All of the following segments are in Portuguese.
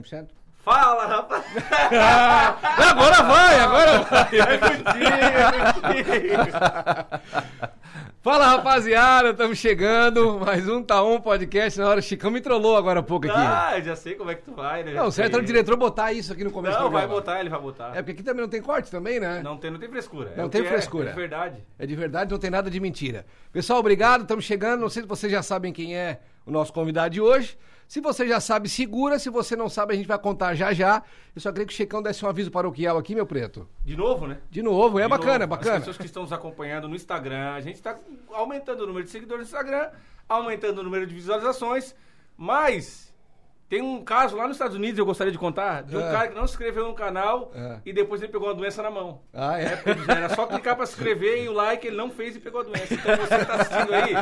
100%? Fala, rapaz! agora vai, agora vai! Fala rapaziada, estamos chegando. Mais um Tá Um podcast na hora. Chicão me trollou agora há pouco aqui. Ah, já sei como é que tu vai, né? Não, certo é o diretor botar isso aqui no começo Não, do vai programa. botar, ele vai botar. É porque aqui também não tem corte também, né? Não tem, não tem frescura. Não o tem que é, frescura. É, de verdade. É de verdade, não tem nada de mentira. Pessoal, obrigado, estamos chegando. Não sei se vocês já sabem quem é o nosso convidado de hoje. Se você já sabe, segura. Se você não sabe, a gente vai contar já já. Eu só queria que o Checão desse um aviso paroquial aqui, meu preto. De novo, né? De novo, é De bacana, novo, bacana. As pessoas que estão nos acompanhando no Instagram, a gente está aumentando o número de seguidores no Instagram, aumentando o número de visualizações, mas tem um caso lá nos Estados Unidos, eu gostaria de contar, de um É. cara que não se inscreveu no canal É. e depois ele pegou uma doença na mão. Ah, é? Era só clicar para se inscrever e o like ele não fez e pegou a doença. Então você que está assistindo aí,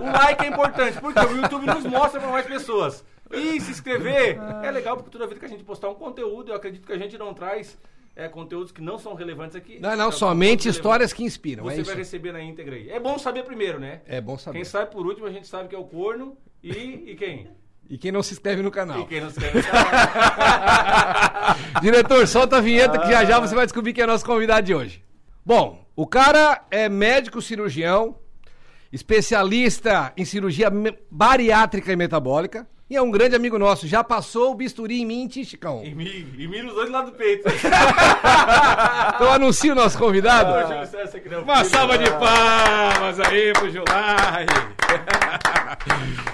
o like é importante, porque o YouTube nos mostra para mais pessoas. E se inscrever é legal, porque toda vez que a gente postar um conteúdo, eu acredito que a gente não traz é, conteúdos que não são relevantes aqui. Não, não, Então, somente histórias que inspiram, Você é vai receber na íntegra aí. É bom saber primeiro, né? É bom saber. Quem sabe por último, a gente sabe que é o corno e, e quem? E quem não se inscreve no canal. E quem não se inscreve. Diretor, solta a vinheta que já já você vai descobrir quem é nosso convidado de hoje. Bom, o cara é médico cirurgião, especialista em cirurgia bariátrica e metabólica. E é um grande amigo nosso. Já passou o bisturi em mim, Ti, Chicão. e, mi, e mira os dois lados do peito. Então anuncio o nosso convidado. É Uma salva de ah. palmas aí pro Julai.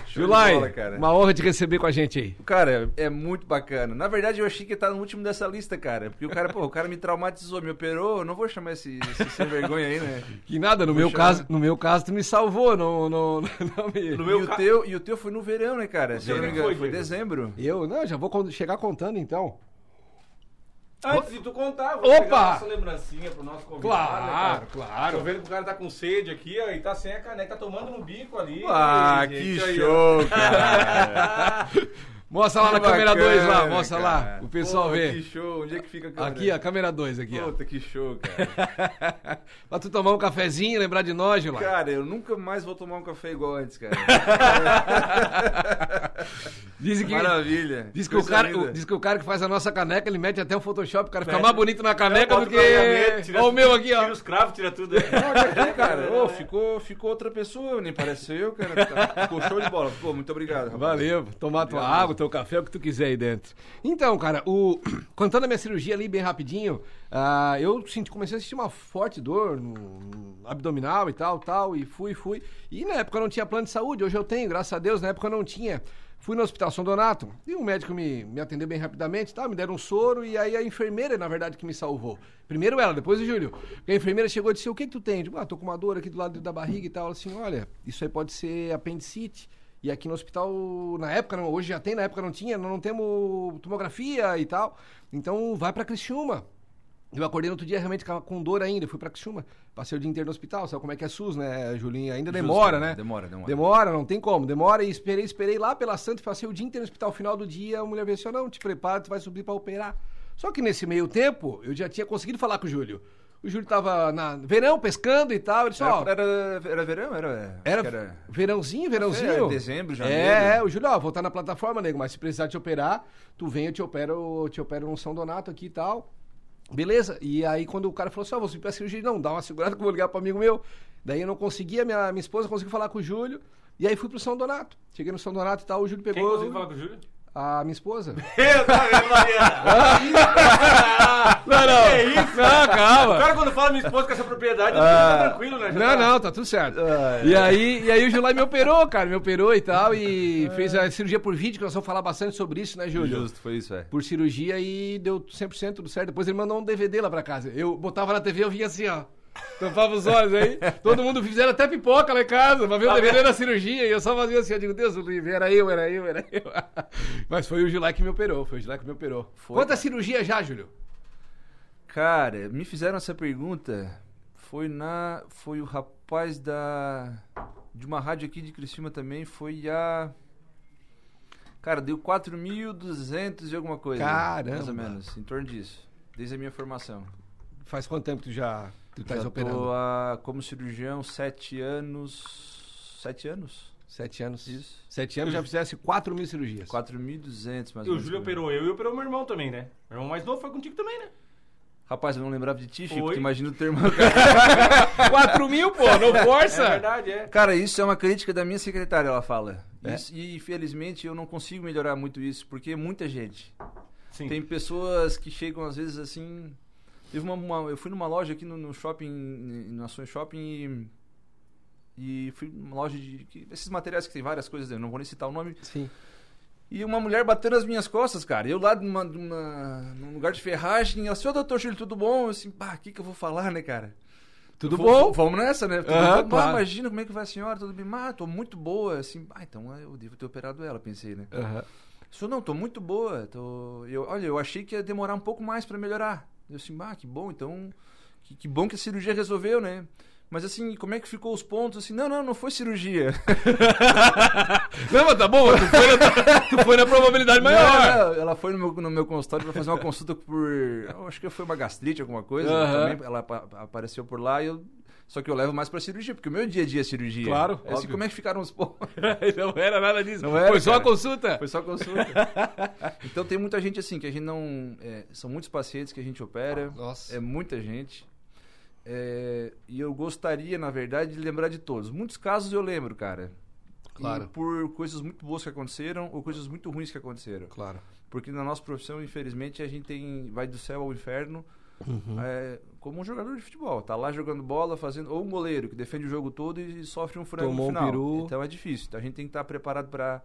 De Julai, uma honra te receber com a gente aí. Cara, é muito bacana. Na verdade, eu achei que tá no último dessa lista, cara. Porque o cara, pô, o cara me traumatizou, me operou. Eu não vou chamar esse, esse sem vergonha aí, né? Que nada, no meu caso, no meu caso tu me salvou, não, não, não me... No E meu o, ca- teu, e o teu foi no verão, né, cara? Se eu não me engano, foi, foi dezembro. Eu, não, já vou chegar contando então. Antes de tu contar, vou Opa! pegar a nossa lembrancinha pro nosso convidado. né, cara? claro. Tô vendo que o cara tá com sede aqui, ó, e tá sem a caneca, tá tomando no bico ali. Ah, que ó. show, cara. Mostra lá na Que câmera 2 lá, bacana, mostra cara. lá, o pessoal Pô, vê. Que show. Onde é que fica a câmera? Aqui, a câmera 2 aqui, ó. Puta, que show, cara. pra tu tomar um cafezinho, lembrar de nós, Gilmar. Cara, eu nunca mais vou tomar um café igual antes, cara. Dizem que, Maravilha. diz que, o cara, o- diz que o cara que faz a nossa caneca, ele mete até o Photoshop, o cara fica mais bonito na caneca Bota do que... Olha o meu aqui, ó. Tira os cravos, tira tudo. aí. Aqui, cara, ô, ficou, ficou outra pessoa, nem pareceu eu, cara. Ficou show de bola. Pô, muito obrigado, rapaz. Valeu, tomar tua Obrigado. água, teu café, o que tu quiser aí dentro. Então, cara, o... contando a minha cirurgia ali bem rapidinho, ah, eu senti, comecei a sentir uma forte dor no, no abdominal e tal, tal, e fui, fui. E na época eu não tinha plano de saúde, hoje eu tenho, graças a Deus, na época eu não tinha. Fui no Hospital São Donato e um médico me, me atendeu bem rapidamente, tá? me deram um soro e aí a enfermeira, na verdade, que me salvou. Primeiro ela, depois o Júlio. A enfermeira chegou e disse, o que que tu tem? Digo, ah, tô com uma dor aqui do lado da barriga e tal. Ela assim, olha, isso aí pode ser apendicite. E aqui no hospital, na época, não, hoje já tem, na época não tinha, não, não temos tomografia e tal. Então vai pra Criciúma. Eu acordei no outro dia realmente com dor ainda, fui pra Criciúma. Passei o dia inteiro no hospital, sabe como é que é SUS, né, Julinho? Ainda demora, né? demora, demora. Demora, não tem como. Demora e esperei, esperei lá pela Santa, passei o dia inteiro no hospital. Final do dia, a mulher veio assim, não, te prepara, tu vai subir pra operar. Só que nesse meio tempo, eu já tinha conseguido falar com o Júlio. O Júlio tava na verão, pescando e tal. Ele disse, ó, Era, era, era verão? Era, era, era... verãozinho, verãozinho. É, dezembro, janeiro. É, é, o Júlio, ó, vou estar na plataforma, nego, mas se precisar te operar, tu vem, eu te opero, eu te opero no São Donato aqui e tal. Beleza? E aí quando o cara falou assim, ó, vou subir pra cirurgia, não, dá uma segurada que eu vou ligar pro amigo meu. Daí eu não conseguia, minha, minha esposa conseguiu falar com o Júlio, e aí fui pro São Donato. Cheguei no São Donato e tal, o Júlio Quem pegou conseguiu falar com o Júlio? A minha esposa. Eu, tá vendo, Maria? Não, não. É isso? Não, O calma. cara quando fala minha esposa com essa propriedade, Ah. fica tranquilo, né? Já Não, tá- não, tá tudo certo. Ah, E aí, e aí o Julai me operou, cara, me operou e tal, e fez a cirurgia por vídeo, que nós vamos falar bastante sobre isso, né, Júlio? Justo, foi isso, é. Por cirurgia e deu 100% tudo certo. Depois ele mandou um DVD lá pra casa. Eu botava na TV, eu vinha assim, ó. Tampava os olhos aí. Todo mundo fizeram até pipoca lá em casa pra ver o DVD da cirurgia. E eu só fazia assim, eu digo, Deus do livre, era eu, era eu, era eu. Mas foi o Julai que me operou, foi o Julai que me operou. Foi, Quantas cara. cirurgias já, Júlio? Cara, me fizeram essa pergunta. Foi na. Foi o rapaz da. De uma rádio aqui de Criciúma também. Foi a. Cara, deu 4.200 e alguma coisa. Caramba. Mais ou menos, em torno disso. Desde a minha formação. Faz quanto tempo que tu já tu estás Já operando? tô há, como cirurgião, sete anos. Sete anos? Sete anos. Isso. Sete anos já fizesse 4 mil cirurgias. 4.200 mais E ou o. Júlio operou eu e operou meu irmão também, né? Meu irmão mais novo foi contigo também, né? Rapaz, eu não lembrava de ti, Chico, porque imagina o teu irmão. 4 mil, pô, não força! É verdade, é. Cara, isso é uma crítica da minha secretária, ela fala. É? Isso- e infelizmente eu não consigo melhorar muito isso, porque é muita gente. Sim. Tem pessoas que chegam às vezes assim. Teve uma, uma- eu fui numa loja aqui no, no shopping, no Ações Shopping e, e fui numa loja de que- esses materiais que tem várias coisas, eu não vou nem citar o nome. Sim. E uma mulher batendo nas minhas costas, cara. Eu lá numa, numa, num lugar de ferragem, ela, senhor doutor Júlio, tudo bom? Eu assim, pá, o que que eu vou falar, né, cara? Tudo bom? Vamos nessa, né? Tudo Aham, bom? claro. Ah, imagina como é que vai a senhora, tudo bem? Ah, tô muito boa. Assim, ah, então eu devo ter operado ela, pensei, né? Aham. Senhor, não, tô muito boa. Tô... Eu, olha, eu achei que ia demorar um pouco mais pra melhorar. Eu assim, ah, que bom, então. Que, que bom que a cirurgia resolveu, né? Mas assim, como é que ficou os pontos? Assim, não, não, não foi cirurgia. Não, mas tá bom, tu foi na, tu foi na probabilidade maior. Não, ela foi no meu, no meu consultório pra fazer uma consulta por. Acho que foi uma gastrite, alguma coisa. Aham. Também, ela apa- apareceu por lá e eu. Só que eu levo mais pra cirurgia, porque o meu dia a dia é cirurgia. Claro, É assim, como é que ficaram os pontos? não era nada disso. Não era, Foi só cara. a consulta. Foi só consulta. então tem muita gente assim, que a gente não. é, são muitos pacientes que a gente opera. Nossa. É muita gente. É, e eu gostaria, na verdade, de lembrar de todos. Muitos casos eu lembro, cara. Claro. E por coisas muito boas que aconteceram ou coisas muito ruins que aconteceram. Claro. Porque na nossa profissão, infelizmente, a gente tem vai do céu ao inferno Uhum. é, como um jogador de futebol. Tá lá jogando bola, fazendo. Ou um goleiro que defende o jogo todo e sofre um frango Tomou um no final. peru. Então é difícil. Então a gente tem que estar preparado para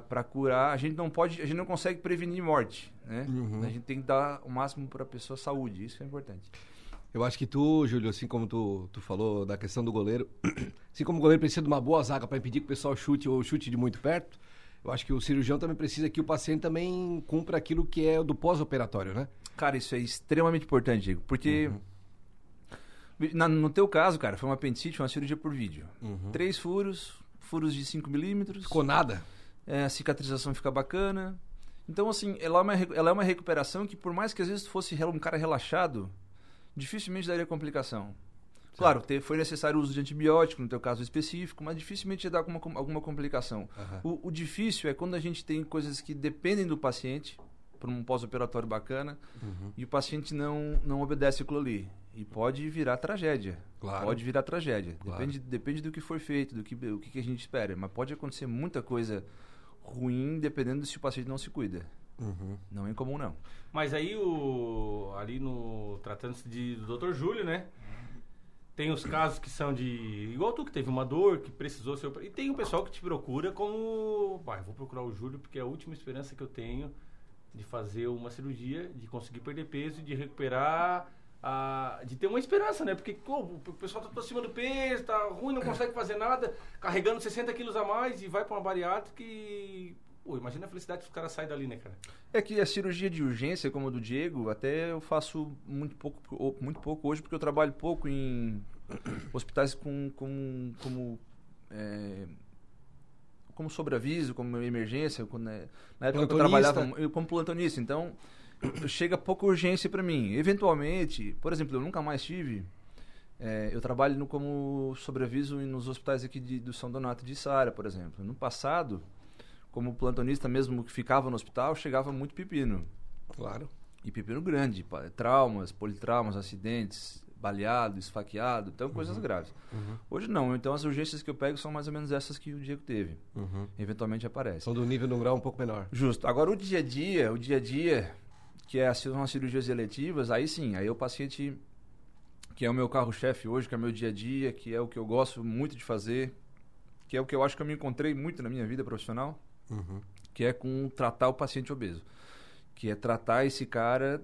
para curar. A gente não pode, a gente não consegue prevenir morte, né? Uhum. A gente tem que dar o máximo para a pessoa saúde. Isso é importante. Eu acho que tu, Júlio, assim como tu, tu falou da questão do goleiro, assim como o goleiro precisa de uma boa zaga para impedir que o pessoal chute ou chute de muito perto, eu acho que o cirurgião também precisa que o paciente também cumpra aquilo que é do pós-operatório, né? Cara, isso é extremamente importante, Diego, porque Uhum. na- no teu caso, cara, foi uma apendicite, uma cirurgia por vídeo. Uhum. Três furos, furos de 5 milímetros. Ficou nada. é, a cicatrização fica bacana. Então, assim, ela é, uma, ela é uma recuperação que, por mais que às vezes fosse um cara relaxado, dificilmente daria complicação. Claro, te- foi necessário o uso de antibiótico, no teu caso específico, mas dificilmente ia dar alguma, alguma complicação. Aham. O, o difícil é quando a gente tem coisas que dependem do paciente, para um pós-operatório bacana, Uhum. e o paciente não, não obedece aquilo ali. E pode virar tragédia. Claro. Pode virar tragédia. Claro. Depende, depende do que foi feito, do que, o que que a gente espera. Mas pode acontecer muita coisa ruim dependendo de se o paciente não se cuida. Uhum. Não é incomum, não. Mas aí o. Ali no. Tratando-se de, do Dr. Júlio, né? Tem os casos que são de. Igual tu que teve uma dor, que precisou ser. E tem o pessoal que te procura como. Vai, vou procurar o Júlio porque é a última esperança que eu tenho de fazer uma cirurgia, de conseguir perder peso e de recuperar. A, de ter uma esperança, né? Porque pô, o pessoal tá acima do peso, tá ruim, não consegue fazer nada, carregando 60 quilos a mais e vai pra uma bariátrica e. Pô, imagina a felicidade que os caras saem dali, né, cara? É que a cirurgia de urgência, como a do Diego, até eu faço muito pouco, ou- muito pouco hoje, porque eu trabalho pouco em hospitais com, com, como, é, como sobreaviso, como emergência. Quando, né, na época que eu trabalhava eu, como plantonista. Então, chega pouca urgência para mim. Eventualmente, por exemplo, eu nunca mais tive... é, eu trabalho no, como sobreaviso nos hospitais aqui de, do São Donato de Sara, por exemplo. No passado, como plantonista mesmo que ficava no hospital, chegava muito pepino. Claro. E pepino grande, traumas, politraumas, acidentes, baleado, esfaqueado, então coisas graves. Hoje não, então as urgências que eu pego são mais ou menos essas que o Diego teve. Uhum. Eventualmente aparece. São do nível de um grau um pouco menor. Justo. Agora o dia a dia, o dia a dia, que é, são as cirurgias eletivas, aí sim, aí o paciente, que é o meu carro-chefe hoje, que é o meu dia a dia, que é o que eu gosto muito de fazer, que é o que eu acho que eu me encontrei muito na minha vida profissional, Uhum. que é com tratar o paciente obeso. Que é tratar esse cara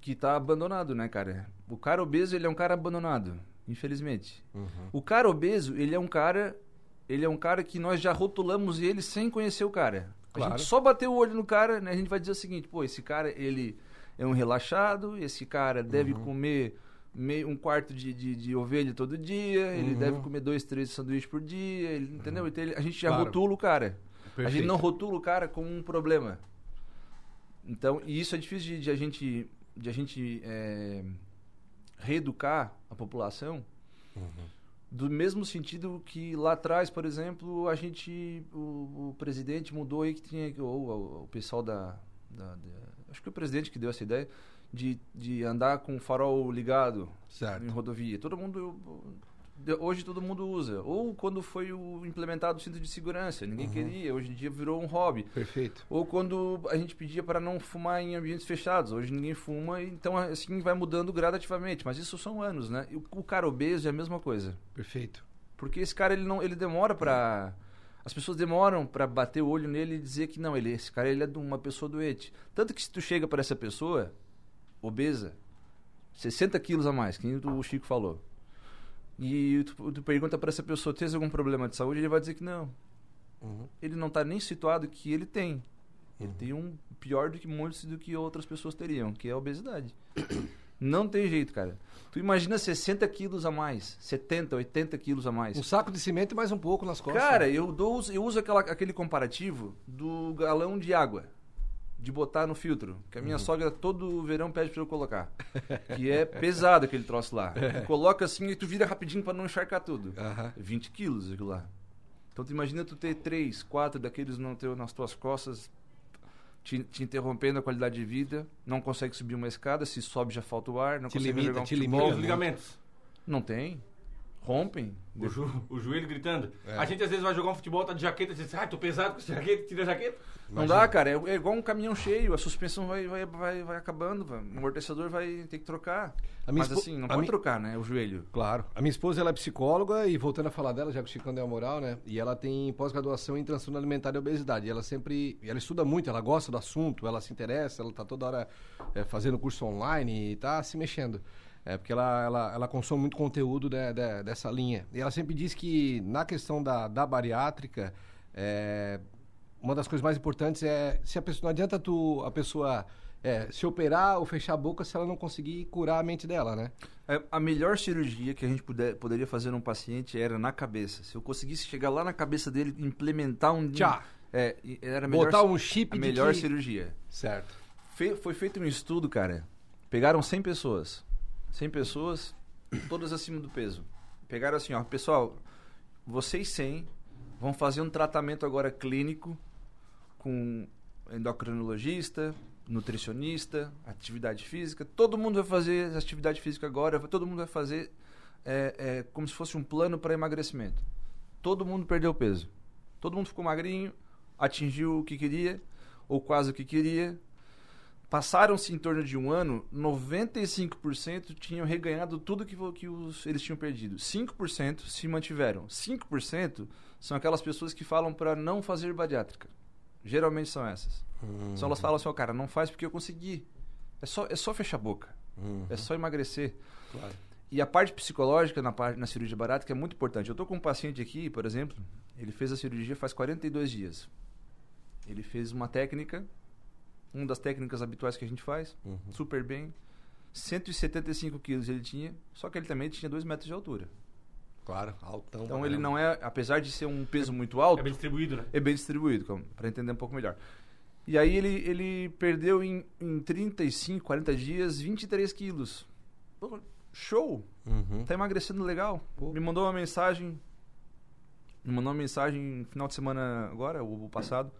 que tá abandonado, né, cara? O cara obeso, ele é um cara abandonado, infelizmente. Uhum. O cara obeso, ele é um cara, ele é um cara que nós já rotulamos ele sem conhecer o cara. A Claro. gente só bateu o olho no cara, né, a gente vai dizer o seguinte, pô, esse cara, ele é um relaxado, esse cara deve Uhum. comer meio, um quarto de, de, de ovelha todo dia, ele Uhum. deve comer dois, três sanduíches por dia, ele, entendeu? Então, ele- a gente já Claro. rotula o cara. A gente Perfeito. não rotula o cara como um problema. Então, e isso é difícil de, de a gente, de a gente é, reeducar a população, Do mesmo sentido que lá atrás, por exemplo, a gente. O, o presidente mudou aí que tinha. Ou o, o pessoal da, da, da- Acho que o presidente que deu essa ideia de, de andar com o farol ligado Certo. em rodovia. Todo mundo. Hoje todo mundo usa. Ou quando foi o implementado o cinto de segurança, ninguém queria. Hoje em dia virou um hobby. Perfeito. Ou quando a gente pedia para não fumar em ambientes fechados. Hoje ninguém fuma, então assim vai mudando gradativamente. Mas isso são anos, né? E o, o cara obeso é a mesma coisa. Perfeito. Porque esse cara ele não ele demora para as pessoas demoram para bater o olho nele e dizer que não, ele esse cara ele é de uma pessoa doente. Tanto que se tu chega para essa pessoa obesa, 60 quilos a mais, que nem o Chico falou. E tu, tu pergunta para essa pessoa, tens algum problema de saúde? Ele vai dizer que não. Uhum. Ele não está nem situado que ele tem. Ele tem um pior do que muitos do que outras pessoas teriam, que é a obesidade. Não tem jeito, cara. Tu imagina 60 quilos a mais, 70, 80 quilos a mais. Um saco de cimento e mais um pouco nas costas. Cara, eu, dou, eu uso aquela, aquele comparativo do galão de água, de botar no filtro, que a minha sogra todo verão pede pra eu colocar. Que é pesado aquele troço lá. Tu coloca assim e tu vira rapidinho pra não encharcar tudo. Aham. 20 quilos aquilo lá. Então tu imagina tu ter três, quatro daqueles no teu, nas tuas costas, te, te interrompendo a qualidade de vida, não consegue subir uma escada, se sobe já falta o ar, não Te consegue limita, jogar um te futebol. Limita. os ligamentos? Não tem. Rompem. O, jo- o joelho gritando. É. A gente às vezes vai jogar um futebol, tá de jaqueta, e diz, ai, tô pesado com essa jaqueta, tira a jaqueta. Não dá, cara. É, é igual um caminhão cheio. A suspensão vai, vai, vai, vai acabando. vai- O amortecedor vai ter que trocar. A minha Mas assim, não a pode mi- trocar, né? O joelho. Claro. A minha esposa ela é psicóloga e voltando a falar dela, já que o Chico deu a moral, né? E ela tem pós-graduação em transtorno alimentar e obesidade. E ela sempre, ela estuda muito, ela gosta do assunto, ela se interessa, ela tá toda hora é, fazendo curso online e tá se mexendo. É porque ela, ela, ela consome muito conteúdo de- de- dessa linha. E ela sempre diz que na questão da, da bariátrica, é, uma das coisas mais importantes é se a pessoa não adianta tu a pessoa é, se operar ou fechar a boca se ela não conseguir curar a mente dela, né? É, A melhor cirurgia que a gente puder, poderia fazer num paciente era na cabeça. Se eu conseguisse chegar lá na cabeça dele e implementar um... Tchá. É, era melhor, Botar um chip a melhor que- cirurgia. Certo. Fe- foi feito um estudo, cara. Pegaram 100 pessoas. 100 pessoas, todas acima do peso. Pegaram assim, ó, pessoal, vocês 100 vão fazer um tratamento agora clínico com endocrinologista, nutricionista, atividade física. Todo mundo vai fazer atividade física agora, todo mundo vai fazer é, é, como se fosse um plano para emagrecimento. Todo mundo perdeu peso. Todo mundo ficou magrinho, atingiu o que queria, ou quase o que queria. Passaram-se em torno de um ano, 95% tinham reganhado tudo que, que os, eles tinham perdido. 5% se mantiveram. 5% são aquelas pessoas que falam para não fazer bariátrica. Geralmente são essas. Só elas falam assim, ó, cara, não faz porque eu consegui. É só, é só fechar a boca. É só emagrecer. Claro. E a parte psicológica na, parte, na cirurgia bariátrica é muito importante. Eu tô com um paciente aqui, por exemplo, ele fez a cirurgia faz 42 dias. Ele fez uma técnica, uma das técnicas habituais que a gente faz, super bem. 175 quilos ele tinha, só que ele também tinha 2 metros de altura. Claro, altão. Então ele não é, apesar de ser um peso muito alto, É bem distribuído, né? é bem distribuído, para entender um pouco melhor. E aí ele, ele perdeu em, em 35, 40 dias 23 quilos. Show! Uhum. Tá emagrecendo legal. Pô. Me mandou uma mensagem. Me mandou uma mensagem no final de semana agora, o, o passado.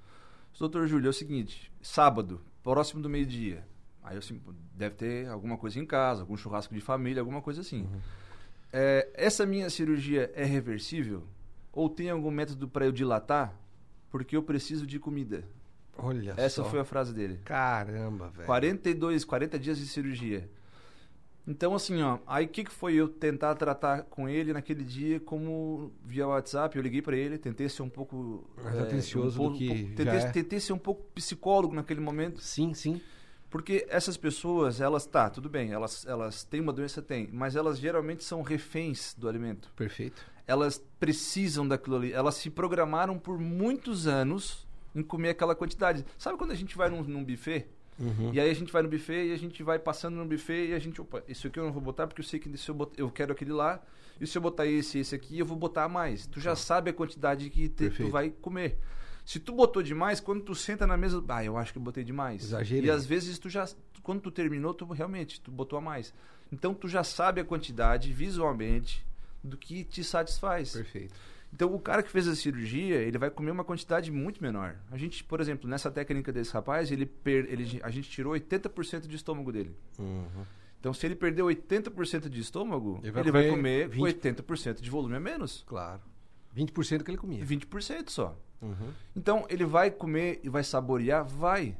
Doutor Júlio, é o seguinte, sábado, próximo do meio-dia. Aí eu assim, deve ter alguma coisa em casa, algum churrasco de família, alguma coisa assim. É, essa minha cirurgia é reversível? Ou tem algum método para eu dilatar? Porque eu preciso de comida. Olha Essa só. foi a frase dele. Caramba, velho. 42, 40 dias de cirurgia. Então, assim, ó, aí o que, que foi eu tentar tratar com ele naquele dia, como via WhatsApp, eu liguei pra ele, tentei ser um pouco... Mais eh, atencioso um do pouco- que pouco- tentei, é. tentei ser um pouco psicólogo naquele momento, Sim, sim. porque essas pessoas, elas, tá, tudo bem, elas, elas têm uma doença, têm, mas elas geralmente são reféns do alimento. Perfeito. Elas precisam daquilo ali, elas se programaram por muitos anos em comer aquela quantidade. Sabe quando a gente vai num, num buffet... Uhum. E aí a gente vai no buffet e a gente vai passando no buffet e a gente, opa, isso aqui eu não vou botar porque eu sei que se eu, bot- eu quero aquele lá, e se eu botar esse e esse aqui, eu vou botar a mais. Tu já sabe a quantidade que te- tu vai comer. Se tu botou demais, quando tu senta na mesa, ah, eu acho que eu botei demais. Exagerei. E às vezes tu já, quando tu terminou, tu realmente, tu botou a mais. Então tu já sabe a quantidade visualmente, do que te satisfaz. Perfeito. Então, o cara que fez a cirurgia, ele vai comer uma quantidade muito menor. A gente, por exemplo, nessa técnica desse rapaz, ele, per, ele a gente tirou 80% de estômago dele. Uhum. Então, se ele perdeu 80% de estômago, Ele ele vai vai, comer comer 20. 80% de volume a menos. Claro. 20% que ele comia. 20% só. Uhum. Então, ele vai comer e vai saborear? Vai.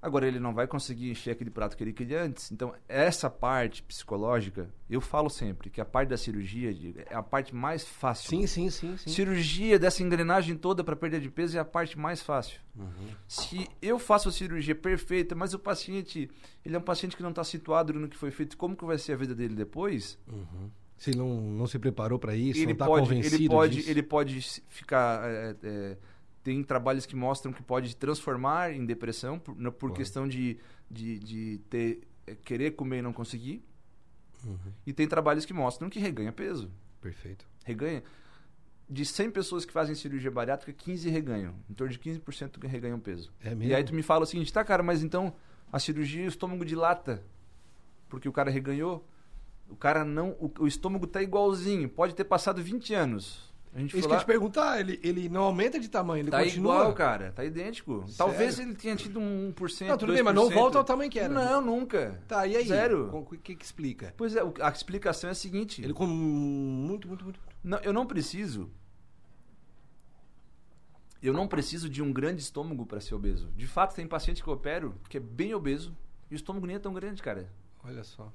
Agora, ele não vai conseguir encher aquele prato que ele queria antes. Então, essa parte psicológica, eu falo sempre que a parte da cirurgia é a parte mais fácil. Sim, sim, sim, sim. Cirurgia dessa engrenagem toda para perda de peso é a parte mais fácil. Uhum. Se eu faço a cirurgia perfeita, mas o paciente, ele é um paciente que não está situado no que foi feito, como que vai ser a vida dele depois? Uhum. Se não, não se preparou para isso, ele não tá pode, convencido ele pode, disso. ele pode ficar. é, é, tem trabalhos que mostram que pode transformar em depressão por, por questão de, de, de ter, é, querer comer e não conseguir. Uhum. E tem trabalhos que mostram que reganha peso. Perfeito. Reganha. De 100 pessoas que fazem cirurgia bariátrica, 15 reganham. Em torno de 15% que reganham peso. É mesmo? E aí tu me fala o seguinte, tá, cara, mas então a cirurgia o estômago dilata. Porque o cara reganhou. O cara não. O, o estômago tá igualzinho. Pode ter passado 20 anos. A gente Isso que eu te perguntar, ele, ele não aumenta de tamanho, ele Tá continua. igual, cara. Tá idêntico. Talvez Sério? ele tenha tido um 1%. Não, tudo bem, mas não 2%. volta ao tamanho que era. Não, nunca. Tá, e aí? Zero. O que, que explica? Pois é, a explicação é a seguinte. Ele come muito, muito, muito. Não, eu não preciso. Eu não preciso de um grande estômago para ser obeso. De fato, tem paciente que eu opero que é bem obeso e o estômago nem é tão grande, cara. Olha só.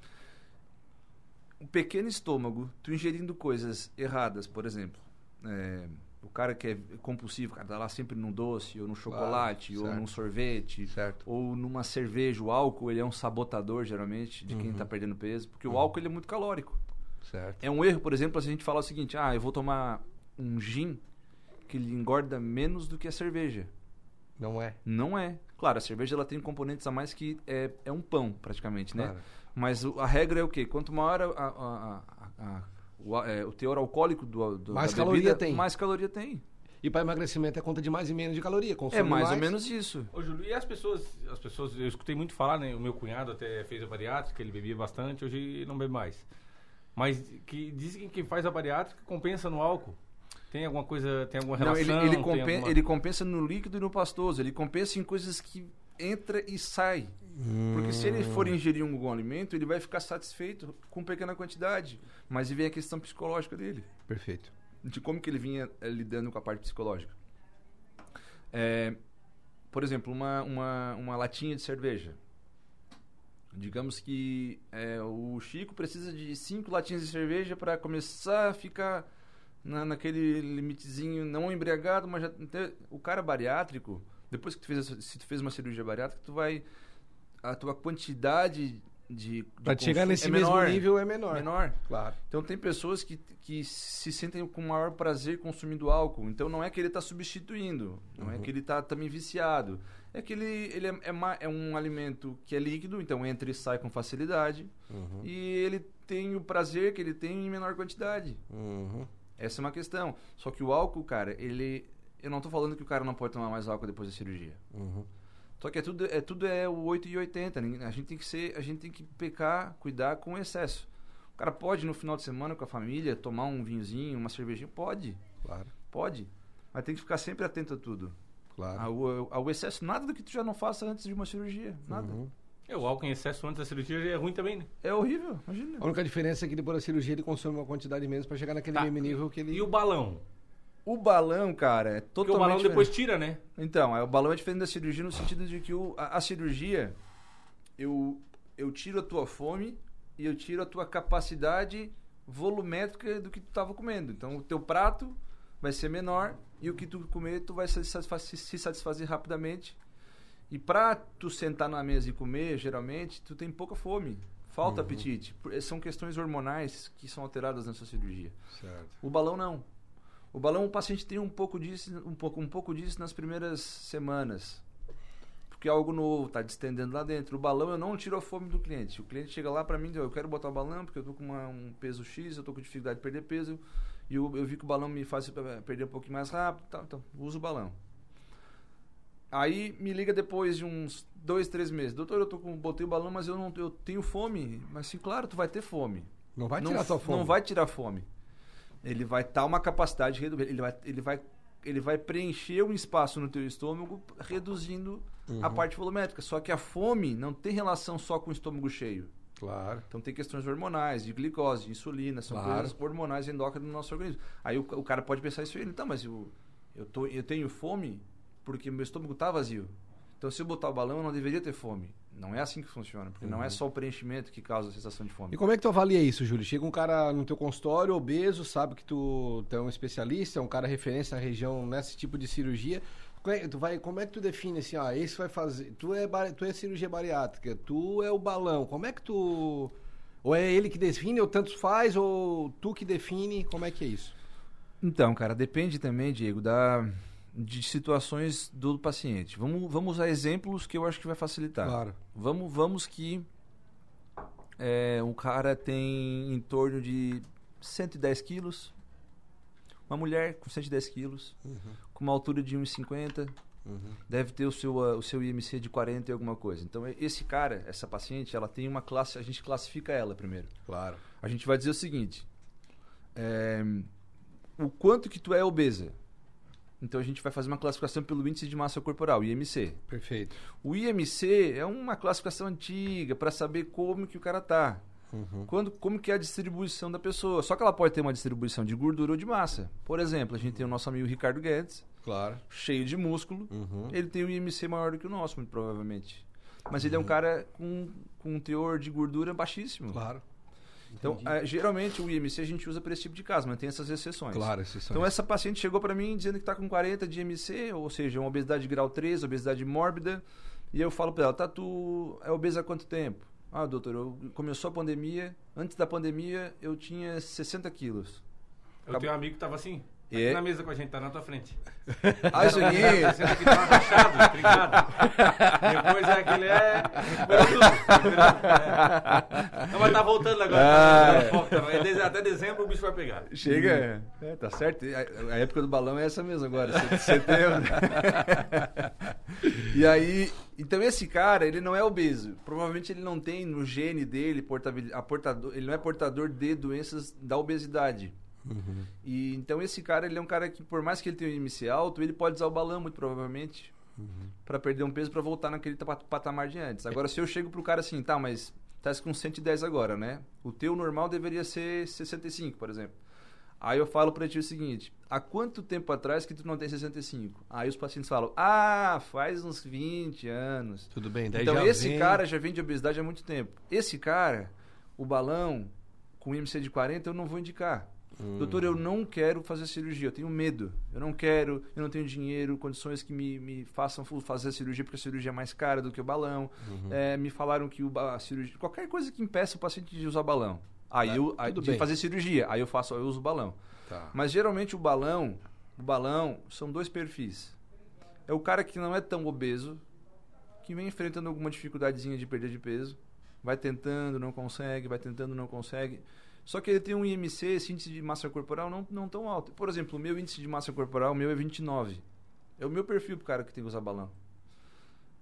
Um pequeno estômago, tu ingerindo coisas erradas, por exemplo. É, o cara que é compulsivo, cara, tá lá sempre num doce, ou no chocolate, ou certo. num sorvete, Certo. ou numa cerveja. O álcool, ele é um sabotador, geralmente, de quem Uhum. tá perdendo peso, porque o álcool ele é muito calórico. Certo. É um erro, por exemplo, se a gente falar o seguinte: ah, eu vou tomar um gin que ele engorda menos do que a cerveja. Não é. Não é. Claro, a cerveja ela tem componentes a mais que é, é um pão, praticamente, né? Claro. Mas a regra é o quê? Quanto maior a- a- a- a- o, é, o teor alcoólico do, do Mais da caloria bebida, tem. mais caloria tem. E para emagrecimento é conta de mais e menos de caloria. Consome É mais, ou menos isso. Ô, Júlio, e as pessoas, as pessoas, eu escutei muito falar, né? O meu cunhado até fez a bariátrica, ele bebia bastante, hoje não bebe mais. Mas que dizem que quem faz a bariátrica compensa no álcool. Tem alguma coisa, tem alguma Não, relação? ele, ele, tem compen- alguma- ele compensa no líquido e no pastoso. Ele compensa em coisas que entra e sai. Porque se ele for ingerir algum alimento, ele vai ficar satisfeito com pequena quantidade. Mas vem a questão psicológica dele. Perfeito. De como que ele vinha eh, lidando com a parte psicológica. É, por exemplo, uma, uma, uma latinha de cerveja. Digamos que é, o Chico precisa de cinco latinhas de cerveja para começar a ficar na, naquele limitezinho, não embriagado, mas já ter- o cara bariátrico, depois que tu fez, se tu fez uma cirurgia bariátrica, tu vai a tua quantidade de, Pra chegar nesse é mesmo menor, nível é menor. menor. Claro. Então tem pessoas que, que se sentem com maior prazer consumindo álcool. Então não é que ele está substituindo, não é que ele está também viciado. É que ele, ele é, é, é um alimento que é líquido, então entra e sai com facilidade. Uhum. E ele tem o prazer que ele tem em menor quantidade. Uhum. Essa é uma questão. Só que o álcool, cara, ele. Eu não tô falando que o cara não pode tomar mais álcool depois da cirurgia. Uhum. Só que é tudo é, tudo é o 8 e 80. ninguém- A gente tem que ser, a gente tem que pecar, cuidar com o excesso. O cara pode no final de semana com a família tomar um vinhozinho, uma cervejinha, pode, Claro. pode. Mas tem que ficar sempre atento a tudo. Claro. Ao, ao excesso, nada do que tu já não faça antes de uma cirurgia, nada. Uhum. É, o álcool em excesso antes da cirurgia é ruim também, né? É horrível, imagina. A única diferença é que depois da cirurgia ele consome uma quantidade menos para chegar naquele Tá. mesmo nível que ele. E o balão? O balão, cara, é Porque totalmente o balão diferente. depois tira, né? Então, é, o balão é diferente da cirurgia no sentido de que o, a, a cirurgia, eu, eu tiro a tua fome e eu tiro a tua capacidade volumétrica do que tu estava comendo. Então, o teu prato vai ser menor e o que tu comer, tu vai se satisfazer, se satisfazer rapidamente. E pra tu sentar na mesa e comer, geralmente, tu tem pouca fome. Falta apetite. Por- São questões hormonais que são alteradas nessa cirurgia. Certo. O balão não. O balão o paciente tem um pouco disso, um pouco, um pouco disso nas primeiras semanas. Porque é algo novo, está distendendo lá dentro. O balão eu não tiro a fome do cliente. O cliente chega lá para mim e diz, eu quero botar o balão porque eu tô com uma- um peso X, eu tô com dificuldade de perder peso e eu, eu vi que o balão me faz eh, perder um pouquinho mais rápido, tá, então uso o balão. Aí me liga depois de uns dois, três meses. Doutor, eu tô com, botei o balão, mas eu não eu tenho fome. Mas sim, claro, tu vai ter fome Não vai não, tirar tua fome. Não vai tirar fome. Ele vai estar uma capacidade ele vai ele vai ele vai preencher um espaço no teu estômago reduzindo a Uhum. parte volumétrica. Só que a fome não tem relação só com o estômago cheio. Claro. Então tem questões hormonais, de glicose, de insulina, são Claro. coisas hormonais endócrinas no nosso organismo. Aí o, o cara pode pensar isso aí, então, mas eu, eu, tô, eu tenho fome porque meu estômago está vazio. Então se eu botar o balão, eu não deveria ter fome. Não é assim que funciona, porque não é só o preenchimento que causa a sensação de fome. Uhum. E como é que tu avalia isso, Júlio? Chega um cara no teu consultório, obeso, sabe que tu, tu é um especialista, é um cara referência na região nesse tipo de cirurgia. Como é, tu vai, como é que tu define assim, ó, esse vai fazer. Tu é, tu é cirurgia bariátrica, tu é o balão. Como é que tu. Ou é ele que define, ou tantos faz, ou tu que define? Como é que é isso? Então, cara, depende também, Diego, da, de situações do paciente. Vamos, vamos usar exemplos que eu acho que vai facilitar. Claro. Vamos, vamos que é, um cara tem em torno de 110 quilos, uma mulher com 110 quilos, com uma altura de 1,50, deve ter o seu, o seu IMC de 40 e alguma coisa. Então, esse cara, essa paciente, ela tem uma classe, a gente classifica ela primeiro. Claro. A gente vai dizer o seguinte: é, o quanto que tu é obesa. Então a gente vai fazer uma classificação pelo índice de massa corporal, IMC. Perfeito. O IMC é uma classificação antiga para saber como que o cara tá. Quando, como que é a distribuição da pessoa. Só que ela pode ter uma distribuição de gordura ou de massa. Por exemplo, a gente tem o nosso amigo Ricardo Guedes, Claro. cheio de músculo. Uhum. Ele tem um IMC maior do que o nosso, muito provavelmente. Mas ele é um cara com, com um teor de gordura baixíssimo. Claro. Então, eh, geralmente o IMC a gente usa para esse tipo de caso, mas tem essas exceções. Claro, exceções. Então essa paciente chegou para mim dizendo que está com 40 de IMC, ou seja, uma obesidade grau 3, obesidade mórbida. E eu falo para ela, tá, tu é obesa há quanto tempo? Ah, doutor, eu, começou a pandemia, antes da pandemia eu tinha 60 quilos. Eu tenho um amigo que tava assim, aqui É. na mesa com a gente, tá na tua frente. Ah, tava rachado, trincado. Depois é aquele é. é. Não, mas tá voltando agora. Ah, tá, é. vai- desde- Até dezembro o bicho vai pegar. Chega, é, tá certo. A, a época do balão é essa mesmo agora, set- setembro. e aí, então esse cara, ele não é obeso. Provavelmente ele não tem no gene dele portabil- a portador, ele não é portador de doenças da obesidade. E então esse cara, ele é um cara que por mais que ele tenha um IMC alto, ele pode usar o balão muito provavelmente pra perder um peso pra voltar naquele patamar de antes. Agora se eu chego pro cara assim, tá, mas tá com 110 agora, né? O teu normal deveria ser 65, por exemplo. Aí eu falo pra ti o seguinte: há quanto tempo atrás que tu não tem 65? Aí os pacientes falam: "Ah, faz uns 20 anos". Tudo bem, daí Então já esse vem- cara já vem de obesidade há muito tempo. Esse cara, o balão com IMC de 40 eu não vou indicar. Hum. Doutor, eu não quero fazer cirurgia, eu tenho medo. Eu não quero, eu não tenho dinheiro, condições que me, me façam fazer a cirurgia, porque a cirurgia é mais cara do que o balão. Uhum. É, me falaram que o, a cirurgia. Qualquer coisa que impeça o paciente de usar balão. Aí Tá, eu. aí- de bem. fazer cirurgia. Aí eu faço, eu uso balão. Tá. Mas geralmente o balão, o balão são dois perfis. É o cara que não é tão obeso, que vem enfrentando alguma dificuldadezinha de perder de peso, vai tentando, não consegue, vai tentando, não consegue. Só que ele tem um IMC, esse índice de massa corporal não, não tão alto. Por exemplo, o meu índice de massa corporal, o meu é 29. É o meu perfil pro cara que tem que usar balão.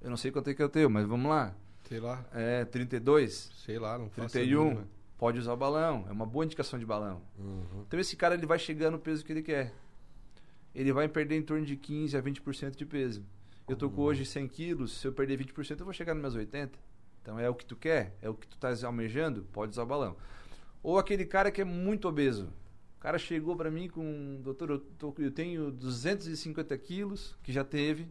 Eu não sei quanto é que é o teu, mas vamos lá. Sei lá, É 32, sei lá, não faço 31, mínima. pode usar balão. É uma boa indicação de balão. Uhum. Então esse cara ele vai chegando no peso que ele quer. Ele vai perder em torno de 15 a 20% de peso. Eu tô com hoje 100 quilos, se eu perder 20% eu vou chegar nos meus 80. Então é o que tu quer, é o que tu tá almejando, pode usar balão. Ou aquele cara que é muito obeso. O cara chegou pra mim com, doutor, eu, tô- eu tenho 250 quilos, que já teve.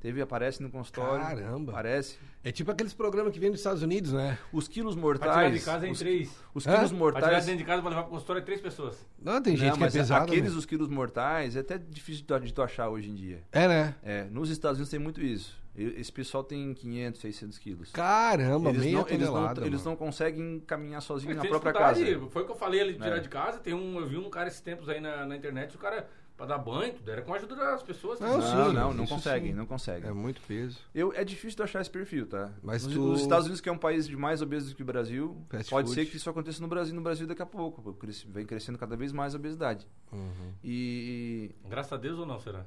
Teve, aparece no consultório. Caramba. Aparece. É tipo aqueles programas que vem dos Estados Unidos, né? Os quilos Pra mortais. tirar de casa é em os, três. os Hã? quilos Pra tirar mortais. dentro de casa pra levar pro consultório é três pessoas. Não, tem gente Não, que é mas pesada. aqueles, né? os quilos mortais, é até difícil de tu, de tu achar hoje em dia. É, né? É, nos Estados Unidos tem muito isso. Esse pessoal tem 500, 600 quilos. Caramba, eles, meia não, eles, não, tonelada, eles não conseguem caminhar sozinhos na própria casa. dificuldade, Foi o que eu falei ali de tirar É. de casa. Tem um, eu vi um cara esses tempos aí na, na internet, o cara, pra dar banho, tudo, era com a ajuda das pessoas. Não, tá? sim, Não, não, não isso conseguem, sim. não conseguem. É muito peso. Eu, é difícil de achar esse perfil, tá? Mas Nos, tu- nos Estados Unidos, que é um país de mais obesos que o Brasil, Fast pode food. ser que isso aconteça no Brasil no Brasil daqui a pouco. porque Vem crescendo cada vez mais a obesidade. Uhum. E. Graças a Deus ou não, será?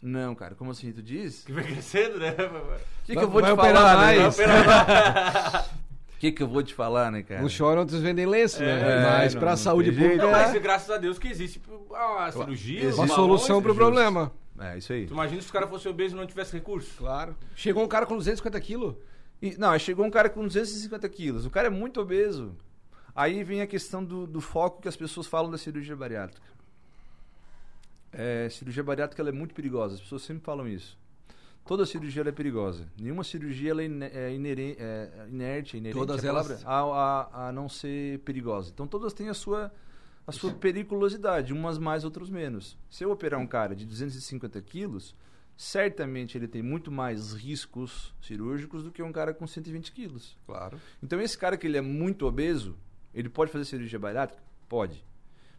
Não, cara, como assim? Tu diz? Que vai crescendo, né? O que, que eu vou vai te operar falar, né? mais. Vai operar. que, que eu vou te falar, né, cara? Uns choram, outros vendem lenço, né? É, Mas não- pra não saúde pública, Não, mas graças a Deus que existe a cirurgia, é os uma solução pro justo. problema. É, isso aí. Tu imagina se os caras fossem obesos e não tivesse recurso? Claro. Chegou um cara com 250 quilos. E- não, aí chegou um cara com 250 quilos. O cara é muito obeso. Aí vem a questão do, do foco que as pessoas falam da cirurgia bariátrica. É, cirurgia bariátrica ela é muito perigosa. As pessoas sempre falam isso. Toda cirurgia é perigosa. Nenhuma cirurgia é, é é inerte, é inerente Todas elas- A, a, a não ser perigosa. Então todas têm a sua, a sua periculosidade, umas mais, outras menos. Se eu operar um cara de 250 quilos, certamente ele tem muito mais riscos cirúrgicos do que um cara com 120 quilos. Claro. Então esse cara que ele é muito obeso, ele pode fazer cirurgia bariátrica? Pode.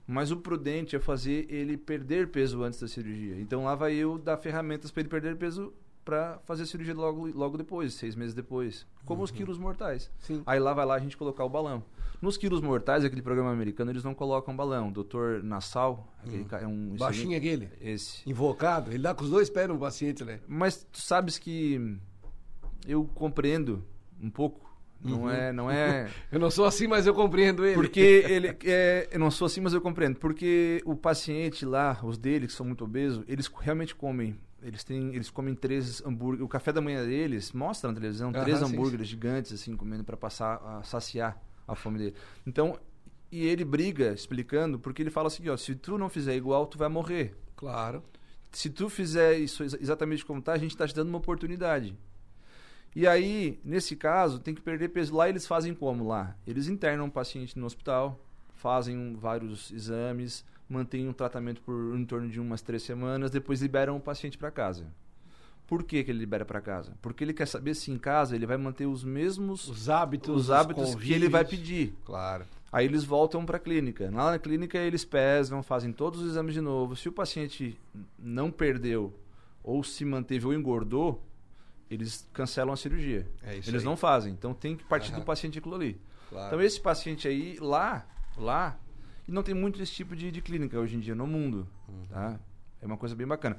Mas o prudente é fazer ele perder peso antes da cirurgia. Então lá vai eu dar ferramentas para ele perder peso para fazer a cirurgia logo, logo depois, seis meses depois. Como os quilos mortais. Sim. Aí lá vai lá a gente colocar o balão. Nos quilos mortais, aquele programa americano, eles não colocam balão. O doutor Nassau, aquele ca- é um... Baixinho excelente- aquele. Esse. Invocado. Ele dá com os dois pés no paciente, né? Mas tu sabes que eu compreendo um pouco. Não é, não é. Eu não sou assim, mas eu compreendo ele. Porque ele é, eu não sou assim, mas eu compreendo. Porque o paciente lá, os dele que são muito obesos, eles realmente comem. Eles têm, eles comem três hambúrgueres. O café da manhã deles mostra na televisão Aham, três sim, hambúrgueres gigantes assim comendo para passar a saciar a fome dele. Então, e ele briga explicando porque ele fala assim, ó, se tu não fizer igual, tu vai morrer. Claro. Se tu fizer isso exa- exatamente como tá, a gente tá te dando uma oportunidade. E aí, nesse caso, tem que perder peso. Lá eles fazem como lá? Eles internam o paciente no hospital, fazem vários exames, mantêm um tratamento por em torno de umas três semanas, depois liberam o paciente para casa. Por que, que ele libera para casa? Porque ele quer saber se em casa ele vai manter os mesmos Os hábitos. os hábitos que ele vai pedir. Claro. Aí eles voltam para a clínica. Lá na clínica eles pesam, fazem todos os exames de novo. Se o paciente não perdeu ou se manteve ou engordou, eles cancelam a cirurgia. É eles aí. não fazem. Então tem que partir Aham. do paciente aquilo ali. Claro. Então esse paciente aí, lá, lá, e não tem muito esse tipo de, de clínica hoje em dia no mundo. Uhum. Tá? É uma coisa bem bacana.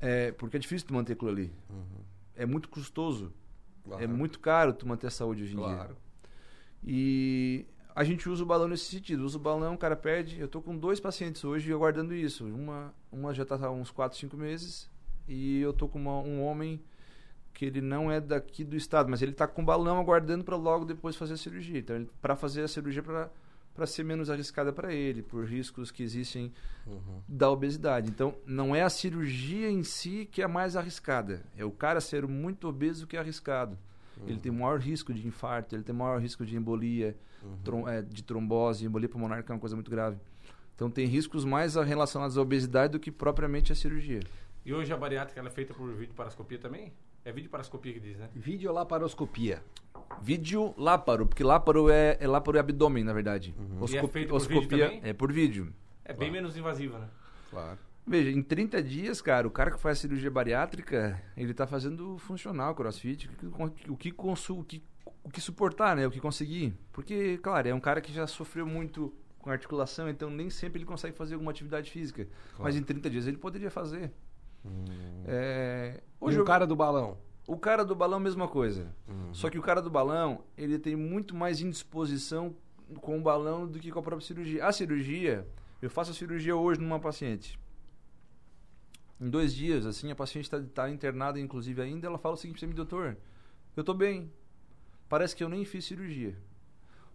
É, porque é difícil tu manter aquilo ali. É muito custoso. Claro. É muito caro tu manter a saúde hoje em dia. Claro. E a gente usa o balão nesse sentido. Usa o balão, o cara pede. Eu tô com dois pacientes hoje aguardando isso. Uma, uma já tá há uns 4, 5 meses. E eu tô com uma- um homem que ele não é daqui do estado, mas ele tá com balão aguardando para logo depois fazer a cirurgia. Então, para fazer a cirurgia para ser menos arriscada para ele, por riscos que existem da obesidade. Então, não é a cirurgia em si que é mais arriscada. É o cara ser muito obeso que é arriscado. Ele tem maior risco de infarto, ele tem maior risco de embolia, trom- é, de trombose, embolia pulmonar, que é uma coisa muito grave. Então, tem riscos mais relacionados à obesidade do que propriamente à cirurgia. E hoje a bariátrica ela é feita por videoparascopia também? É videoparascopia que diz, né? Videolaparoscopia. Vídeo láparo, porque láparo é, é láparo é abdômen, na verdade. E é feito por vídeo também? é por vídeo. É bem menos invasiva, né? Claro. Veja, em 30 dias, cara, o cara que faz cirurgia bariátrica, ele tá fazendo funcional crossfit, o que, o que, consu- o que, o que suportar, né? O que conseguir. Porque, claro, é um cara que já sofreu muito com articulação, então nem sempre ele consegue fazer alguma atividade física. Mas em 30 dias ele poderia fazer. É, Hoje hoje o cara do balão. o cara do balão, mesma coisa. Só que o cara do balão, ele tem muito mais indisposição com o balão do que com a própria cirurgia. A cirurgia, eu faço a cirurgia hoje numa paciente. Em dois dias, assim, a paciente está internada, inclusive, ainda, ela fala o seguinte para mim, doutor, eu tô bem. Parece que eu nem fiz cirurgia.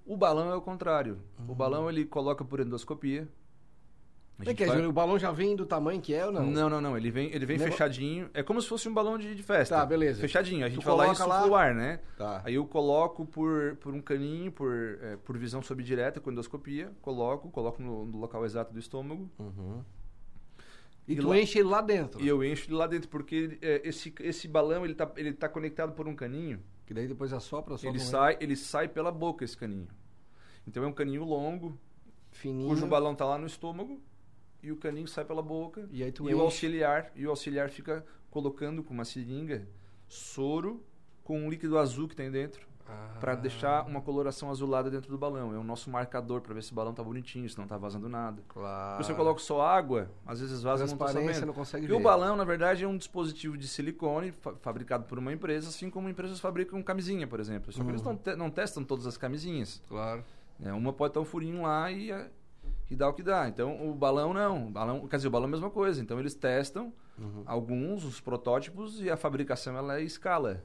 O balão é o contrário. O balão, ele coloca por endoscopia. É que vai- o balão já vem do tamanho que é ou não? não, não, não. Ele vem, ele vem Nego- fechadinho. É como se fosse um balão de, de festa. Tá, beleza. Fechadinho. A gente Tu vai lá e coloca lá- sufla o ar, né? Tá. Aí eu coloco por, por um caninho, por, é, por visão subdireta, com endoscopia. Coloco, coloco no, no local exato do estômago. E, E tu lá- enche ele lá dentro. E eu encho ele lá dentro, porque é, esse, esse balão ele tá, ele tá conectado por um caninho. Que daí depois assopra, assopra. Ele sai, ele sai pela boca, esse caninho. Então é um caninho longo, fininho. cujo balão tá lá no estômago. E o caninho sai pela boca. E aí tu e enche. o auxiliar, e o auxiliar fica colocando com uma seringa soro com um líquido azul que tem dentro para deixar uma coloração azulada dentro do balão. É o nosso marcador para ver se o balão tá bonitinho, se não tá vazando nada. Claro. Se eu coloco só água, às vezes vaza não tá sabendo. não consegue E ver. o balão, na verdade, é um dispositivo de silicone fa- fabricado por uma empresa, assim como empresas fabricam camisinha, por exemplo. Só que eles não, te- não testam todas as camisinhas. Claro. né? Uma pode estar um furinho lá e, é- e dá o que dá. Então, o balão não. O balão, quer dizer, o balão é a mesma coisa. Então, eles testam alguns, os protótipos, e a fabricação ela é escala.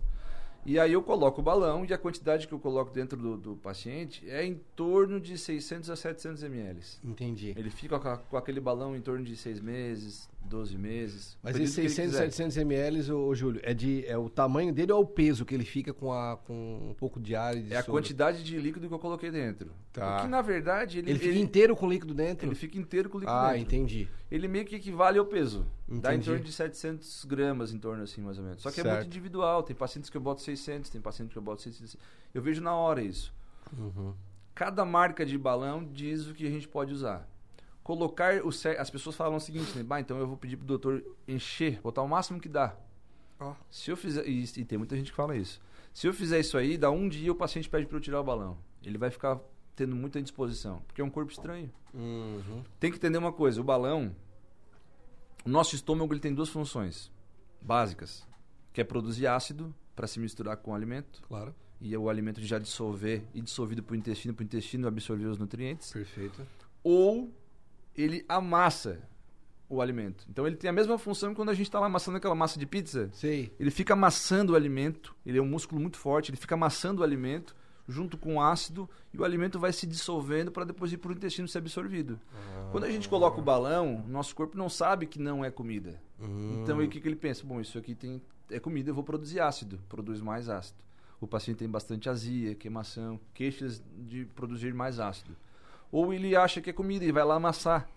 E aí eu coloco o balão e a quantidade que eu coloco dentro do, do paciente é em torno de 600 a 700 ml. Entendi. Ele fica com, a- com aquele balão em torno de 6 meses, 12 meses. Mas período esse que ele 600, quiser. 700 ml, ô, Júlio, é, de, é o tamanho dele ou é o peso que ele fica com, a, com um pouco de ar e de É a soro? quantidade de líquido que eu coloquei dentro. Tá. O que, na verdade, ele, Ele fica ele, inteiro com líquido dentro? ele fica inteiro com o líquido ah, dentro. entendi. Ele meio que equivale ao peso. Dá em Entendi. torno de 700 gramas, em torno assim, mais ou menos. Só que é Certo. muito individual. Tem pacientes que eu boto 600, tem pacientes que eu boto 600. Eu vejo na hora isso. Uhum. Cada marca de balão diz o que a gente pode usar. Colocar o cer- As pessoas falam o seguinte, né? Bah, então eu vou pedir pro doutor encher, botar o máximo que dá. Ó. Se eu fizer. E, e tem muita gente que fala isso. Se eu fizer isso aí, dá um dia o paciente pede para eu tirar o balão. Ele vai ficar tendo muita indisposição. Porque é um corpo estranho. Uhum. Tem que entender uma coisa: o balão. O nosso estômago ele tem duas funções básicas: que é produzir ácido para se misturar com o alimento. Claro. E o alimento já dissolver e dissolvido para o intestino, para o intestino absorver os nutrientes Perfeito. ou ele amassa o alimento. Então ele tem a mesma função que quando a gente está lá amassando aquela massa de pizza. Sei. Ele fica amassando o alimento, ele é um músculo muito forte, ele fica amassando o alimento junto com o ácido e o alimento vai se dissolvendo para depois ir para o intestino ser absorvido. Quando a gente coloca o balão, nosso corpo não sabe que não é comida. Então aí o que, que ele pensa? Bom, isso aqui tem, é comida, eu vou produzir ácido, produz mais ácido. O paciente tem bastante azia, queimação, queixas de produzir mais ácido. Ou ele acha que é comida e vai lá amassar.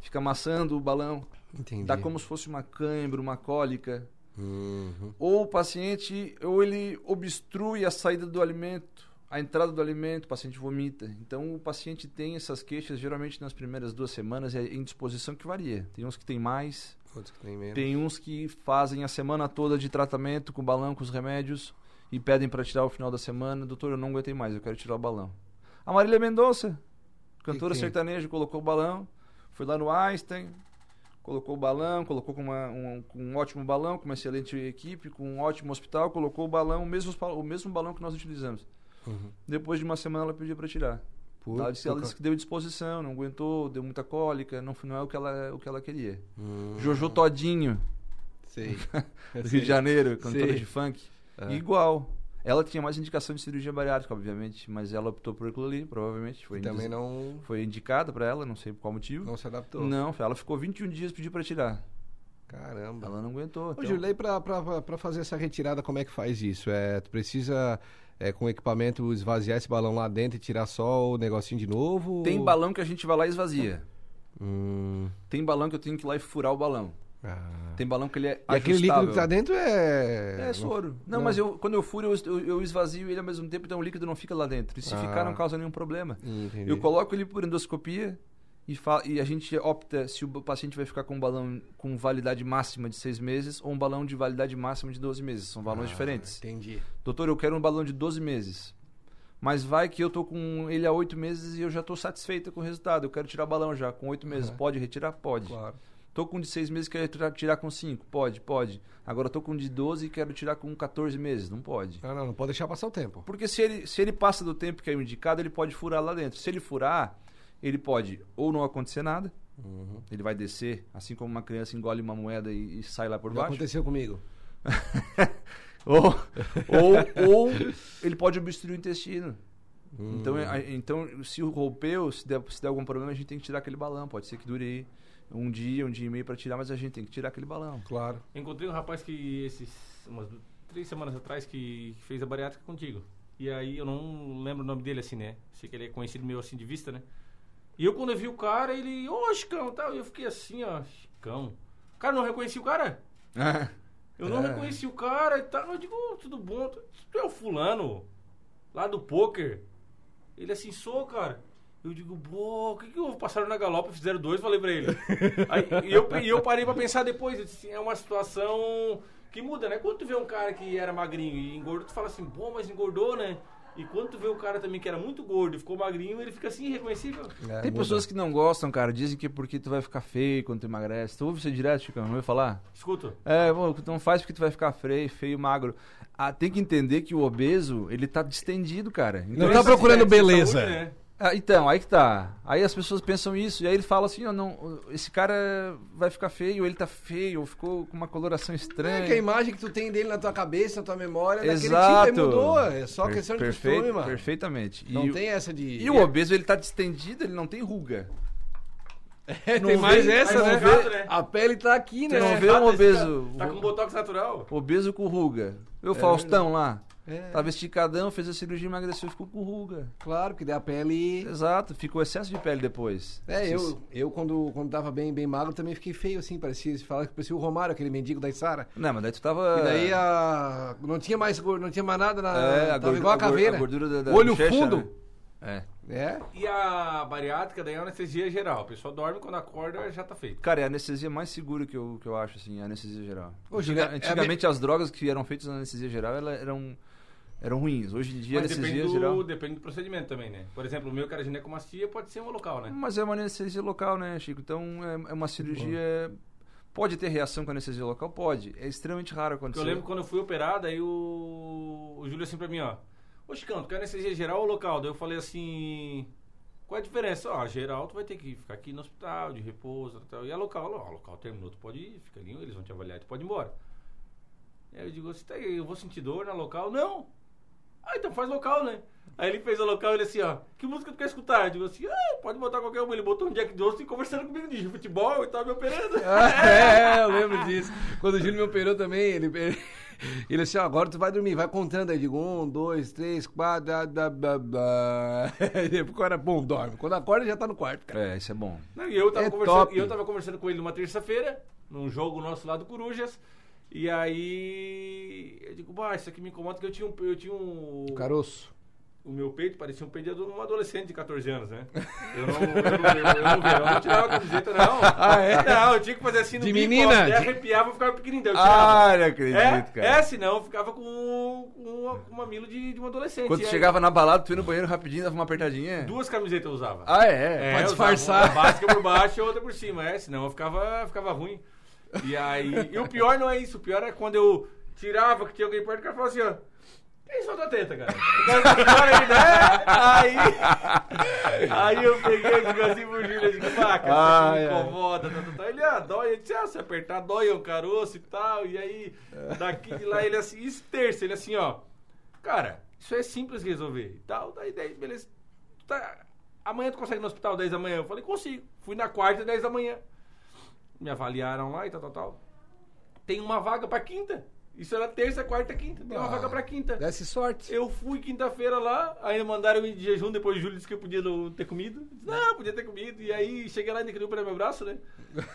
Fica amassando o balão, Entendi. dá como se fosse uma cãibra, uma cólica. Uhum. Ou o paciente, ou ele obstrui a saída do alimento, a entrada do alimento, o paciente vomita. Então o paciente tem essas queixas geralmente nas primeiras duas semanas, é indisposição que varia. Tem uns que tem mais, Outros que tem menos. tem uns que fazem a semana toda de tratamento com balão, com os remédios e pedem para tirar o final da semana. Doutor, eu não aguentei mais, eu quero tirar o balão. A Marília Mendonça, cantora sertaneja, colocou o balão, foi lá no Einstein, colocou o balão, colocou com, uma- um, com um ótimo balão, com uma excelente equipe, com um ótimo hospital, colocou o balão, o mesmo, o mesmo balão que nós utilizamos. Uhum. Depois de uma semana ela pediu para tirar. Por- ela, disse, ela disse que deu disposição, não aguentou, deu muita cólica, não, não é o que ela, o que ela queria. Hum. Jojo Todinho, Sei. do Rio de Janeiro, cantora Sei. de funk. É. Igual. Ela tinha mais indicação de cirurgia bariátrica, obviamente, mas ela optou por aquilo ali, provavelmente. Foi, Também indiz- não, foi indicada pra ela, não sei por qual motivo. não se adaptou. Não, ela ficou 21 dias pediu pra tirar. Caramba. Ela não aguentou. Ô, então- pra, pra fazer essa retirada, como é que faz isso? É, tu precisa, é, com equipamento, esvaziar esse balão lá dentro e tirar só o negocinho de novo? Tem balão que a gente vai lá e esvazia. Hum, Tem balão que eu tenho que ir lá e furar o balão. Ah. Tem balão que ele é E aquele líquido ajustável. que tá dentro é... É soro. Não, não. mas eu, quando eu furo, eu, eu, esvazio ele ao mesmo tempo, então o líquido não fica lá dentro. E se Ah. ficar, não causa nenhum problema. Entendi. Eu coloco ele por endoscopia e, fa- e a gente opta se o paciente vai ficar com um balão com validade máxima de seis meses ou um balão de validade máxima de 12 meses. São balões Ah, diferentes. Entendi. Doutor, eu quero um balão de 12 meses. Mas vai que eu tô com ele há oito meses e eu já tô satisfeita com o resultado. Eu quero tirar o balão já com oito meses. Pode retirar? Pode. Claro. Tô com de seis meses e quero tirar, tirar com cinco? Pode, pode. Agora tô com um de 12 e quero tirar com 14 meses. Não pode. Não, não, não pode deixar passar o tempo. Porque se ele, se ele passa do tempo que é indicado, ele pode furar lá dentro. Se ele furar, ele pode ou não acontecer nada, Uhum. ele vai descer, assim como uma criança engole uma moeda e, e sai lá por Já baixo. aconteceu comigo. Ou, ou, ou ele pode obstruir o intestino. Então, Hum. então, se rompeu, se der, se der algum problema, a gente tem que tirar aquele balão. Pode ser que dure aí um dia, um dia e meio para tirar, mas a gente tem que tirar aquele balão. Claro. Encontrei um rapaz que esses umas três semanas atrás que fez a bariátrica contigo. E aí eu não lembro o nome dele assim, né? Sei que ele é conhecido meio assim de vista, né? E eu quando eu vi o cara, ele, ô Chicão, tal, e eu fiquei assim, ó, Chicão. Cara, eu não reconheci o cara. Eu não É. reconheci o cara e tal. Eu digo, "Ô, tudo bom? Tu tu é o fulano lá do poker? Ele assim, sou, cara. Eu digo, pô, o que que passaram na galopa, fizeram dois, falei pra ele. Aí, e, eu, e eu parei pra pensar depois, eu disse, assim, é uma situação que muda, né? Quando tu vê um cara que era magrinho e engordou, tu fala assim, bom, mas engordou, né? E quando tu vê o cara também que era muito gordo e ficou magrinho, ele fica assim, irreconhecível. É, Tem muda. pessoas que não gostam, cara. Dizem que é porque tu vai ficar feio quando tu emagrece. Tu ouve isso direto, Chico? Não ouviu falar? Escuta. É, bom, não faz porque tu vai ficar feio, feio, magro. Ah, tem que entender que o obeso, ele tá distendido, cara. Então, Não tá procurando de beleza. saúde, né? Ah, então, aí que tá. Aí as pessoas pensam isso, e aí ele fala assim, ó, não, esse cara vai ficar feio, ele tá feio, ou ficou com uma coloração estranha. É que a imagem que tu tem dele na tua cabeça, na tua memória, é Exato. daquele tipo, mudou. É só Per- questão de perfeito, costume, mano. Perfeitamente. Não e, tem essa de... e o obeso, ele tá distendido, ele não tem ruga. É, tem não mais vê- essa, né? folgado, né? A pele tá aqui, né? Tu não vê um obeso- cara Tá com botox natural. Obeso com ruga. E o Faustão lá, É, tava esticadão, fez a cirurgia, emagreceu, ficou com ruga. claro, que daí a pele... Exato, ficou excesso de pele depois. É, eu, eu quando, quando tava bem, bem magro também fiquei feio, assim, parecia, se fala que parecia o Romário, aquele mendigo da Isara. Não, mas daí tu tava... E daí a, não tinha mais não tinha mais nada na. É, tava gordura- igual a caveira. a gordura da- da Olho bochecha, fundo. né? É. É. E a bariátrica daí é anestesia geral. A pessoa dorme, quando acorda já tá feito. Cara, é a anestesia mais segura que eu, que eu acho, assim, a anestesia geral. Ô, Antiga- é antigamente as drogas que eram feitas na anestesia geral elas eram, eram ruins. Hoje em dia a Mas depende anestesia do, geral. depende do procedimento também, né? Por exemplo, o meu que era ginecomastia pode ser um local, né? Mas é uma anestesia local, né, Chico? Então é, é uma cirurgia. Pode ter reação com anestesia local? Pode. É extremamente raro acontecer. eu lembro quando eu fui operado, aí o, o Júlio assim pra mim, ó. Ô Chicão, tu quer anestesia geral ou local? Daí eu falei assim. Qual é a diferença? Ó, geral tu vai ter que ficar aqui no hospital, de repouso tal. E a local, ó, local terminou, tu pode ir, fica ali, eles vão te avaliar, tu pode ir embora. E aí eu digo, você tá aí, eu vou sentir dor na local? Não! Ah, então faz local, né? Aí ele fez a local e ele assim, ó, que música tu quer escutar? Eu digo assim, ah, pode botar qualquer uma. Ele botou um Jack Johnson e conversando comigo de futebol e tal, me operando. é, eu lembro disso. Quando o Júlio me operou também, ele. Ele, ele assim, ó, agora tu vai dormir, vai contando aí. Digo, um, dois, três, quatro. Da, da, da, da. Aí depois era bom, dorme. Quando acorda já tá no quarto, cara. É, isso é bom. Não, e eu tava, É conversando, e eu tava conversando com ele numa terça-feira, num jogo nosso lá do Corujas. E aí eu digo, bah, isso aqui me incomoda porque eu tinha um. Eu tinha um Caroço. o meu peito parecia um peito de um adolescente de 14 anos, né? Eu não, eu não, eu não, eu não, tirava a camiseta, não. Ah, é? Não, eu tinha que fazer assim no De bico, menina? daí De- arrepiava e ficava pequenininho. Ah, não acredito, é, cara. é, senão eu ficava com, com um mamilo de, de um adolescente. Quando tu aí, chegava na balada, tu ia no banheiro rapidinho, dava uma apertadinha. Duas camisetas eu usava. Ah, é? É, Pra disfarçar. Uma básica por baixo e outra por cima, é, senão eu ficava, ficava ruim. E aí. E o pior não é isso, o pior é quando eu tirava, que tinha alguém perto, o cara falava assim, ó. Tem só da teta, cara. O cara pior ainda, é? Aí. Aí eu peguei e assim Júlio, cara, isso Ai, aqui me incomoda, tal, tal, tal. Ele, ah, dói, eu disse, ah, se apertar, dói é um caroço e tal. E aí, daqui de lá, ele assim, isso terça, ele assim, ó. Cara, isso é simples de resolver e tal. Daí, daí beleza. Tá- amanhã tu consegue ir no hospital 10 da manhã? Eu falei, consigo. Fui na quarta, 10 da manhã. Me avaliaram lá e tal, tal, tal. Tem uma vaga pra quinta. Isso era terça, quarta, quinta. Tem uma Ah, vaga pra quinta. Desse sorte. Eu fui quinta-feira lá, ainda mandaram ir de jejum, depois o Júlio disse que eu podia ter comido. Disse, Não, podia ter comido. E aí cheguei lá e queriam operar meu braço, né?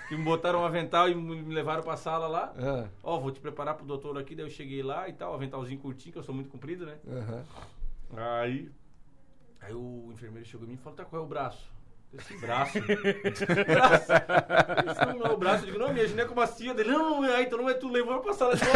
Que me botaram um avental e me levaram pra sala lá. Ó, vou te preparar pro doutor aqui, daí eu cheguei lá e tal, aventalzinho curtinho, que eu sou muito comprido, né? aham. Aí. Aí o enfermeiro chegou em mim e falou: tá, qual é o braço? Esse braço. braço. Esse não é o braço. Eu digo, não, minha ginecomastia. Dele, não, não é, então não é tu, levou pra sala de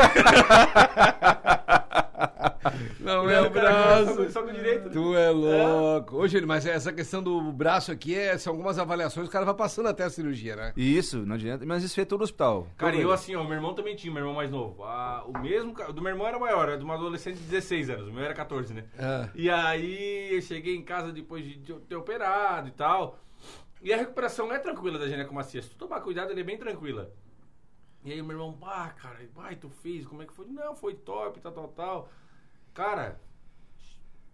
Não E é o cara braço. Só, só com direito. Tu é louco. Ô, Júlio, mas essa questão do braço aqui é, são algumas avaliações, o cara vai passando até a cirurgia, né? Isso, não adianta. Mas isso é todo hospital. Cara, e eu assim, ó, meu irmão também tinha, meu irmão mais novo. Ah, o mesmo, o do meu irmão era maior, era de uma adolescente de 16 anos, o meu era 14, né? Ah. E aí eu cheguei em casa depois de ter operado e tal. E a recuperação é tranquila da ginecomastia. Se tu tomar cuidado, ele é bem tranquila. E aí o meu irmão, pá, cara, vai, tu fez, como é que foi? Não, foi top, tal, tal, tal. Cara,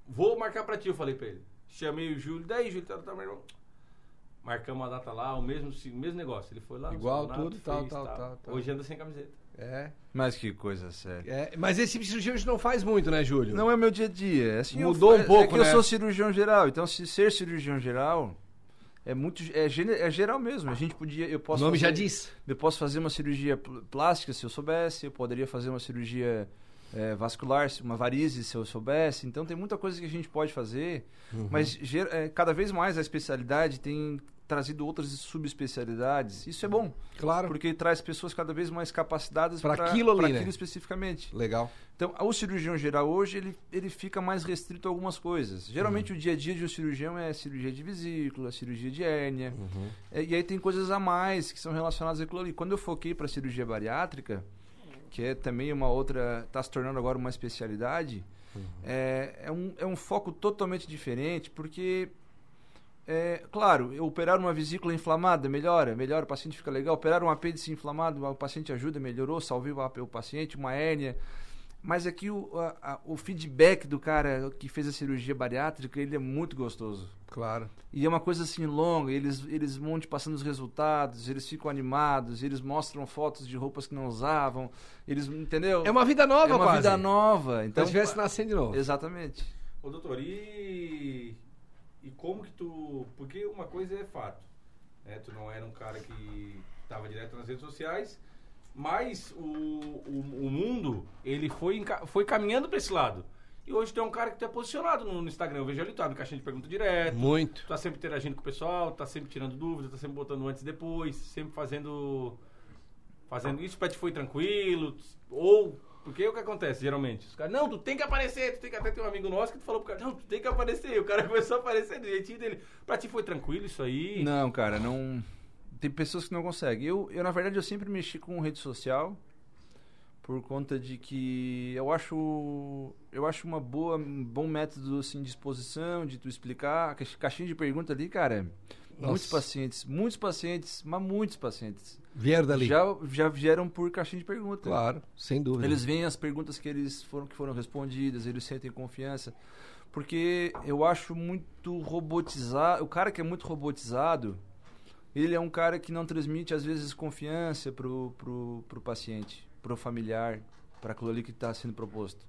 vou marcar pra ti, eu falei pra ele. Chamei o Júlio, daí, Júlio, tal, tal, meu irmão. Marcamos a data lá, o mesmo, o mesmo negócio. Ele foi lá, Igual Sonato, tudo, tal, fez, tal, tal, tal. Hoje anda sem camiseta. É. Mas que coisa séria. é. Mas esse tipo de cirurgia a gente não faz muito, né, Júlio? Não é meu dia a dia. é Assim, eu- Mudou um é- pouco, é que né? eu sou cirurgião geral. Então, se ser cirurgião geral é muito é, é geral mesmo. A gente podia, eu O posso nome fazer, já diz. Eu posso fazer uma cirurgia pl- plástica se eu soubesse. Eu poderia fazer uma cirurgia é, vascular, se- uma varize se eu soubesse. Então, tem muita coisa que a gente pode fazer. Uhum. Mas é, cada vez mais a especialidade tem trazido outras subespecialidades. Isso é bom. Claro. Porque traz pessoas cada vez mais capacitadas pra aquilo ali, pra né? aquilo especificamente. Legal. Então, o cirurgião geral hoje, ele, ele fica mais restrito a algumas coisas. Geralmente, Uhum. o dia a dia de um cirurgião é cirurgia de vesícula, cirurgia de hérnia. Uhum. É, e aí tem coisas a mais que são relacionadas àquilo ali. Quando eu foquei para cirurgia bariátrica, que é também uma outra, está se tornando agora uma especialidade, é, é, um, é um foco totalmente diferente, porque, é, claro, eu operar uma vesícula inflamada melhora, melhora, o paciente fica legal. Operar um apêndice inflamado, o paciente ajuda, melhorou, salvei o, paciente, uma hérnia. Mas aqui o, a- a- o feedback do cara que fez a cirurgia bariátrica, ele é muito gostoso. Claro. E é uma coisa assim longa, eles, eles vão te passando os resultados, eles ficam animados, eles mostram fotos de roupas que não usavam, eles, entendeu? É uma vida nova, É uma quase. vida nova. Então, Então, se tivesse nascendo de novo. Exatamente. Ô, doutor, e, e como que tu... Porque uma coisa é fato, né? Tu não era um cara que estava direto nas redes sociais, mas o, o, o mundo, ele foi, foi caminhando para esse lado. E hoje tem um cara que tá posicionado no, no Instagram. Eu vejo ali, tu abre caixinha de pergunta direto, Muito. tá sempre interagindo com o pessoal, tá sempre tirando dúvidas, tá sempre botando antes e depois, sempre fazendo fazendo isso pra ti foi tranquilo, ou porque o que acontece geralmente? Os caras, não, tu tem que aparecer, tu tem que até ter um amigo nosso que tu falou pro cara, não, tu tem que aparecer, e o cara começou a aparecer do jeitinho dele. Pra ti foi tranquilo isso aí? Não, cara, não. Tem pessoas que não conseguem. Eu, eu, na verdade, eu sempre mexi com rede social por conta de que eu acho eu acho uma boa um bom método assim de exposição de tu explicar caixinha de pergunta ali cara muitos Nossa. pacientes muitos pacientes mas muitos pacientes Vieram dali. já já vieram por caixinha de pergunta Claro, sem dúvida. eles veem as perguntas que eles foram que foram respondidas, eles sentem confiança. Porque eu acho muito robotizado, o cara que é muito robotizado, ele é um cara que não transmite às vezes confiança pro pro, pro paciente, pro familiar, para aquilo ali que está sendo proposto.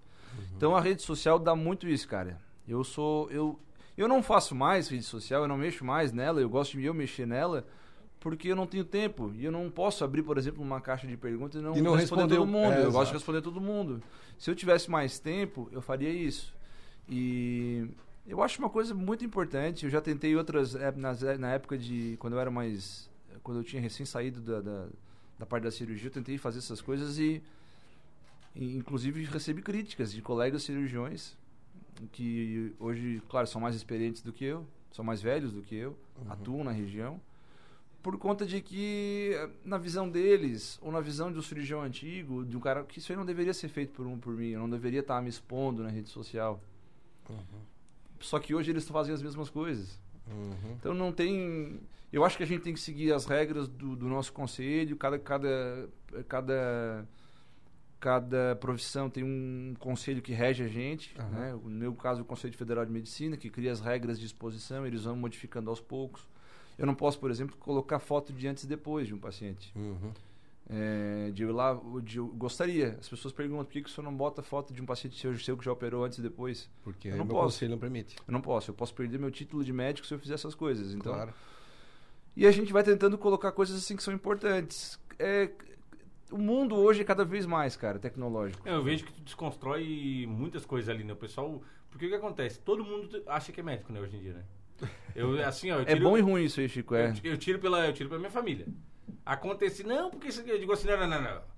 Então a rede social dá muito isso, cara. Eu sou eu eu não faço mais rede social, eu não mexo mais nela, eu gosto de eu mexer nela. Porque eu não tenho tempo e eu não posso abrir, por exemplo, uma caixa de perguntas e não, E não responder todo mundo. é, eu gosto exato. de responder todo mundo. Se eu tivesse mais tempo, eu faria isso. E eu acho uma coisa muito importante. Eu já tentei outras é, é, na época de quando eu era mais, quando eu tinha recém saído da, da, da parte da cirurgia, eu tentei fazer essas coisas e, e, inclusive recebi críticas de colegas cirurgiões que hoje, claro, são mais experientes do que eu, são mais velhos do que eu, atuam na região por conta de que na visão deles ou na visão de um cirurgião antigo, de um cara que isso aí não deveria ser feito por um por mim, eu não deveria estar me expondo na rede social. Só que hoje eles fazem as mesmas coisas. Uhum. Então não tem. Eu acho que a gente tem que seguir as regras do, do nosso conselho. Cada, cada, cada, cada profissão tem um conselho que rege a gente. Aham. Né? No meu caso, o Conselho Federal de Medicina, que cria as regras de exposição, eles vão modificando aos poucos. Eu não posso, por exemplo, colocar foto de antes e depois de um paciente. Uhum. É, de lá, de eu gostaria. As pessoas perguntam por que, que o senhor não bota foto de um paciente seu, seu que já operou antes e depois. Porque Eu não meu posso. conselho não permite. Eu não posso. Eu posso perder meu título de médico se eu fizer essas coisas. Então, Claro. e a gente vai tentando colocar coisas assim que são importantes. É, o mundo hoje é cada vez mais, cara, tecnológico. Eu vejo que tu desconstrói muitas coisas ali, né? O pessoal. Porque o que acontece? Todo mundo acha que é médico, né, hoje em dia, né? Eu, assim, ó, eu É tiro, bom e ruim isso aí, Chico. É. eu, eu tiro pela, eu tiro pela minha família. Acontece, não, porque eu digo assim, não, não, não, não.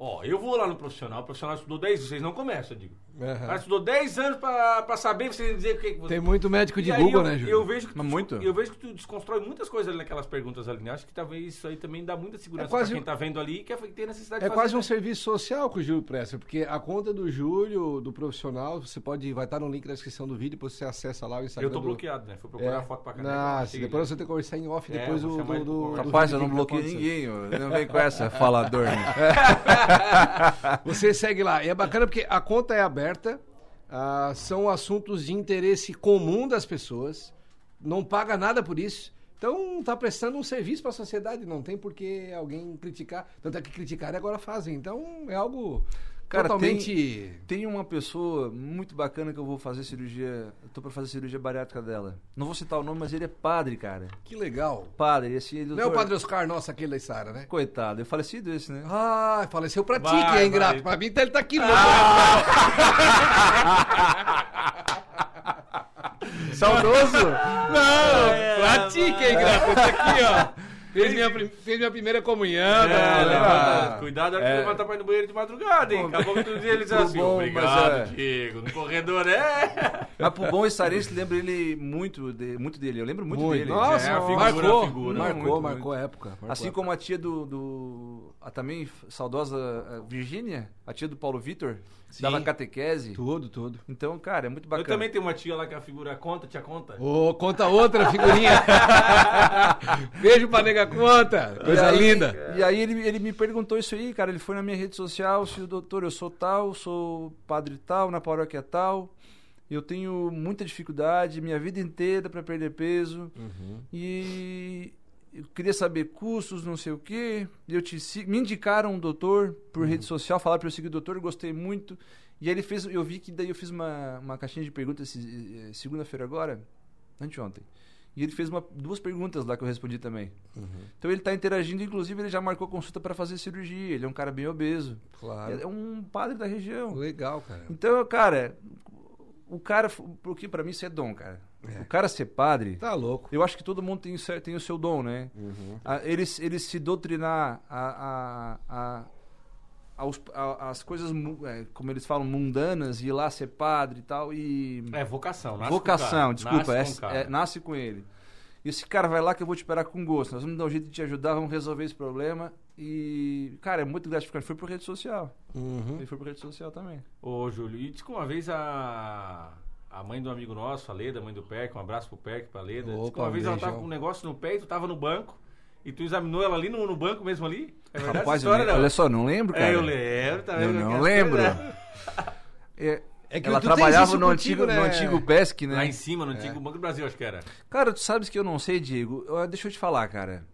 Ó, eu vou lá no profissional, o profissional estudou 10 vocês não começam, eu digo. O cara estudou 10 anos pra, pra saber, vocês dizer o que, que você. Tem muito médico de E aí Google, eu, né, Júlio? Eu vejo que tu, Mas muito. Eu vejo que tu desconstrói muitas coisas ali naquelas perguntas ali, né? Acho que talvez isso aí também dá muita segurança É quase pra quem tá vendo ali e quer ter necessidade É de quase fazer. um serviço social que o Júlio presta, porque a conta do Júlio, do profissional, você pode, vai estar no link da descrição do vídeo, depois você acessa lá o Instagram. Eu tô do- bloqueado, né? Fui procurar É. a foto pra caneca. Nossa, achei depois você tem que conversar em off É, depois chamar ele do, do, do Rapaz, eu não que bloqueei ninguém. Não vem com essa, falador. né? Você segue lá. E é bacana porque a conta é aberta, ah, são assuntos de interesse comum das pessoas, não paga nada por isso. Então tá prestando um serviço para a sociedade, não tem por que alguém criticar. Tanto é que criticar agora fazem. Então é algo Cara, totalmente. Tem uma pessoa muito bacana que eu vou fazer cirurgia. Eu tô pra fazer cirurgia bariátrica dela. Não vou citar o nome, mas ele é padre, cara. Que legal. Padre, esse ele. Não é o Padre Oscar, nossa, aquele da Sara, né? Coitado, é falecido esse, né? Ah, faleceu pra ti, Vai, que é ingrato. vai. Pra mim, então ele tá aqui. Saudoso? Não! Pratique, hein? Esse aqui, ó. Fez minha, fez minha primeira comunhão. É, tá? levanta. Cuidado na hora É. que levantar pra ir no banheiro de madrugada, hein? Acabou que outro dia ele diz Tudo assim, bom, obrigado, mas é- Diego. No corredor, é. Mas pro bom Estarense lembra ele muito, de- muito dele. Eu lembro muito, Muito. dele. Nossa, É, a figura, marcou, a figura. marcou, Muito, marcou a época. marcou Assim a época. como a tia do. do a também saudosa eh, Virgínia, a tia do Paulo Vitor, Sim. dava catequese. Tudo, tudo. Então, cara, é muito Eu bacana. também tenho uma tia lá que a figura conta, tia conta. Ô, conta outra figurinha. Beijo pra nega conta. E Coisa aí- linda. E aí ele, ele me perguntou isso aí, cara. Ele foi na minha rede social, se o doutor, eu sou tal, sou padre tal, na paróquia tal. Eu tenho muita dificuldade, minha vida inteira para perder peso. E eu queria saber custos, não sei o quê. Eu te me indicaram um doutor por rede social, falaram para eu seguir o doutor, gostei muito. E aí ele fez, eu vi que daí eu fiz uma, uma caixinha de perguntas eh, segunda-feira agora, anteontem. E ele fez uma, duas perguntas lá que eu respondi também. Então ele está interagindo, inclusive ele já marcou consulta para fazer cirurgia. Ele é um cara bem obeso. Claro. É um padre da região. Legal, cara. Então, cara, o cara, porque para mim isso é dom, cara. É. O cara ser padre, Tá louco. eu acho que todo mundo tem, o seu- tem o seu dom, né? A- ele, ele se doutrinar a, a, a, aos- a- as coisas, é, como eles falam, mundanas, e ir lá ser padre e tal, e... É, vocação. Nasce Vocação, com desculpa, Nasce é- com é- nasce com ele. E esse cara vai lá que eu vou te esperar com gosto. Nós vamos dar um jeito de te ajudar, vamos resolver esse problema. E, cara, é muito gratificante. Foi por rede social. Uhum. Ele foi por rede social também. Ô, Júlio, e diz que uma vez a, a mãe do amigo nosso, a Leda, mãe do Perk, um abraço pro Perk, pra Leda. diz que Opa, uma um vez ela beijão. tava com um negócio no pé e tu tava no banco. E tu examinou ela ali no, no banco mesmo ali? É verdade Rapaz, eu história, não? olha só, não lembro, cara. É, eu lembro, tá Eu vendo? não Aquelas lembro. É, É que ela trabalhava no contigo, antigo, né? no antigo PESC, né? Lá em cima, no antigo Banco do Brasil, acho que era. Cara, tu sabes que eu não sei, Diego. Eu- Deixa eu te falar, cara.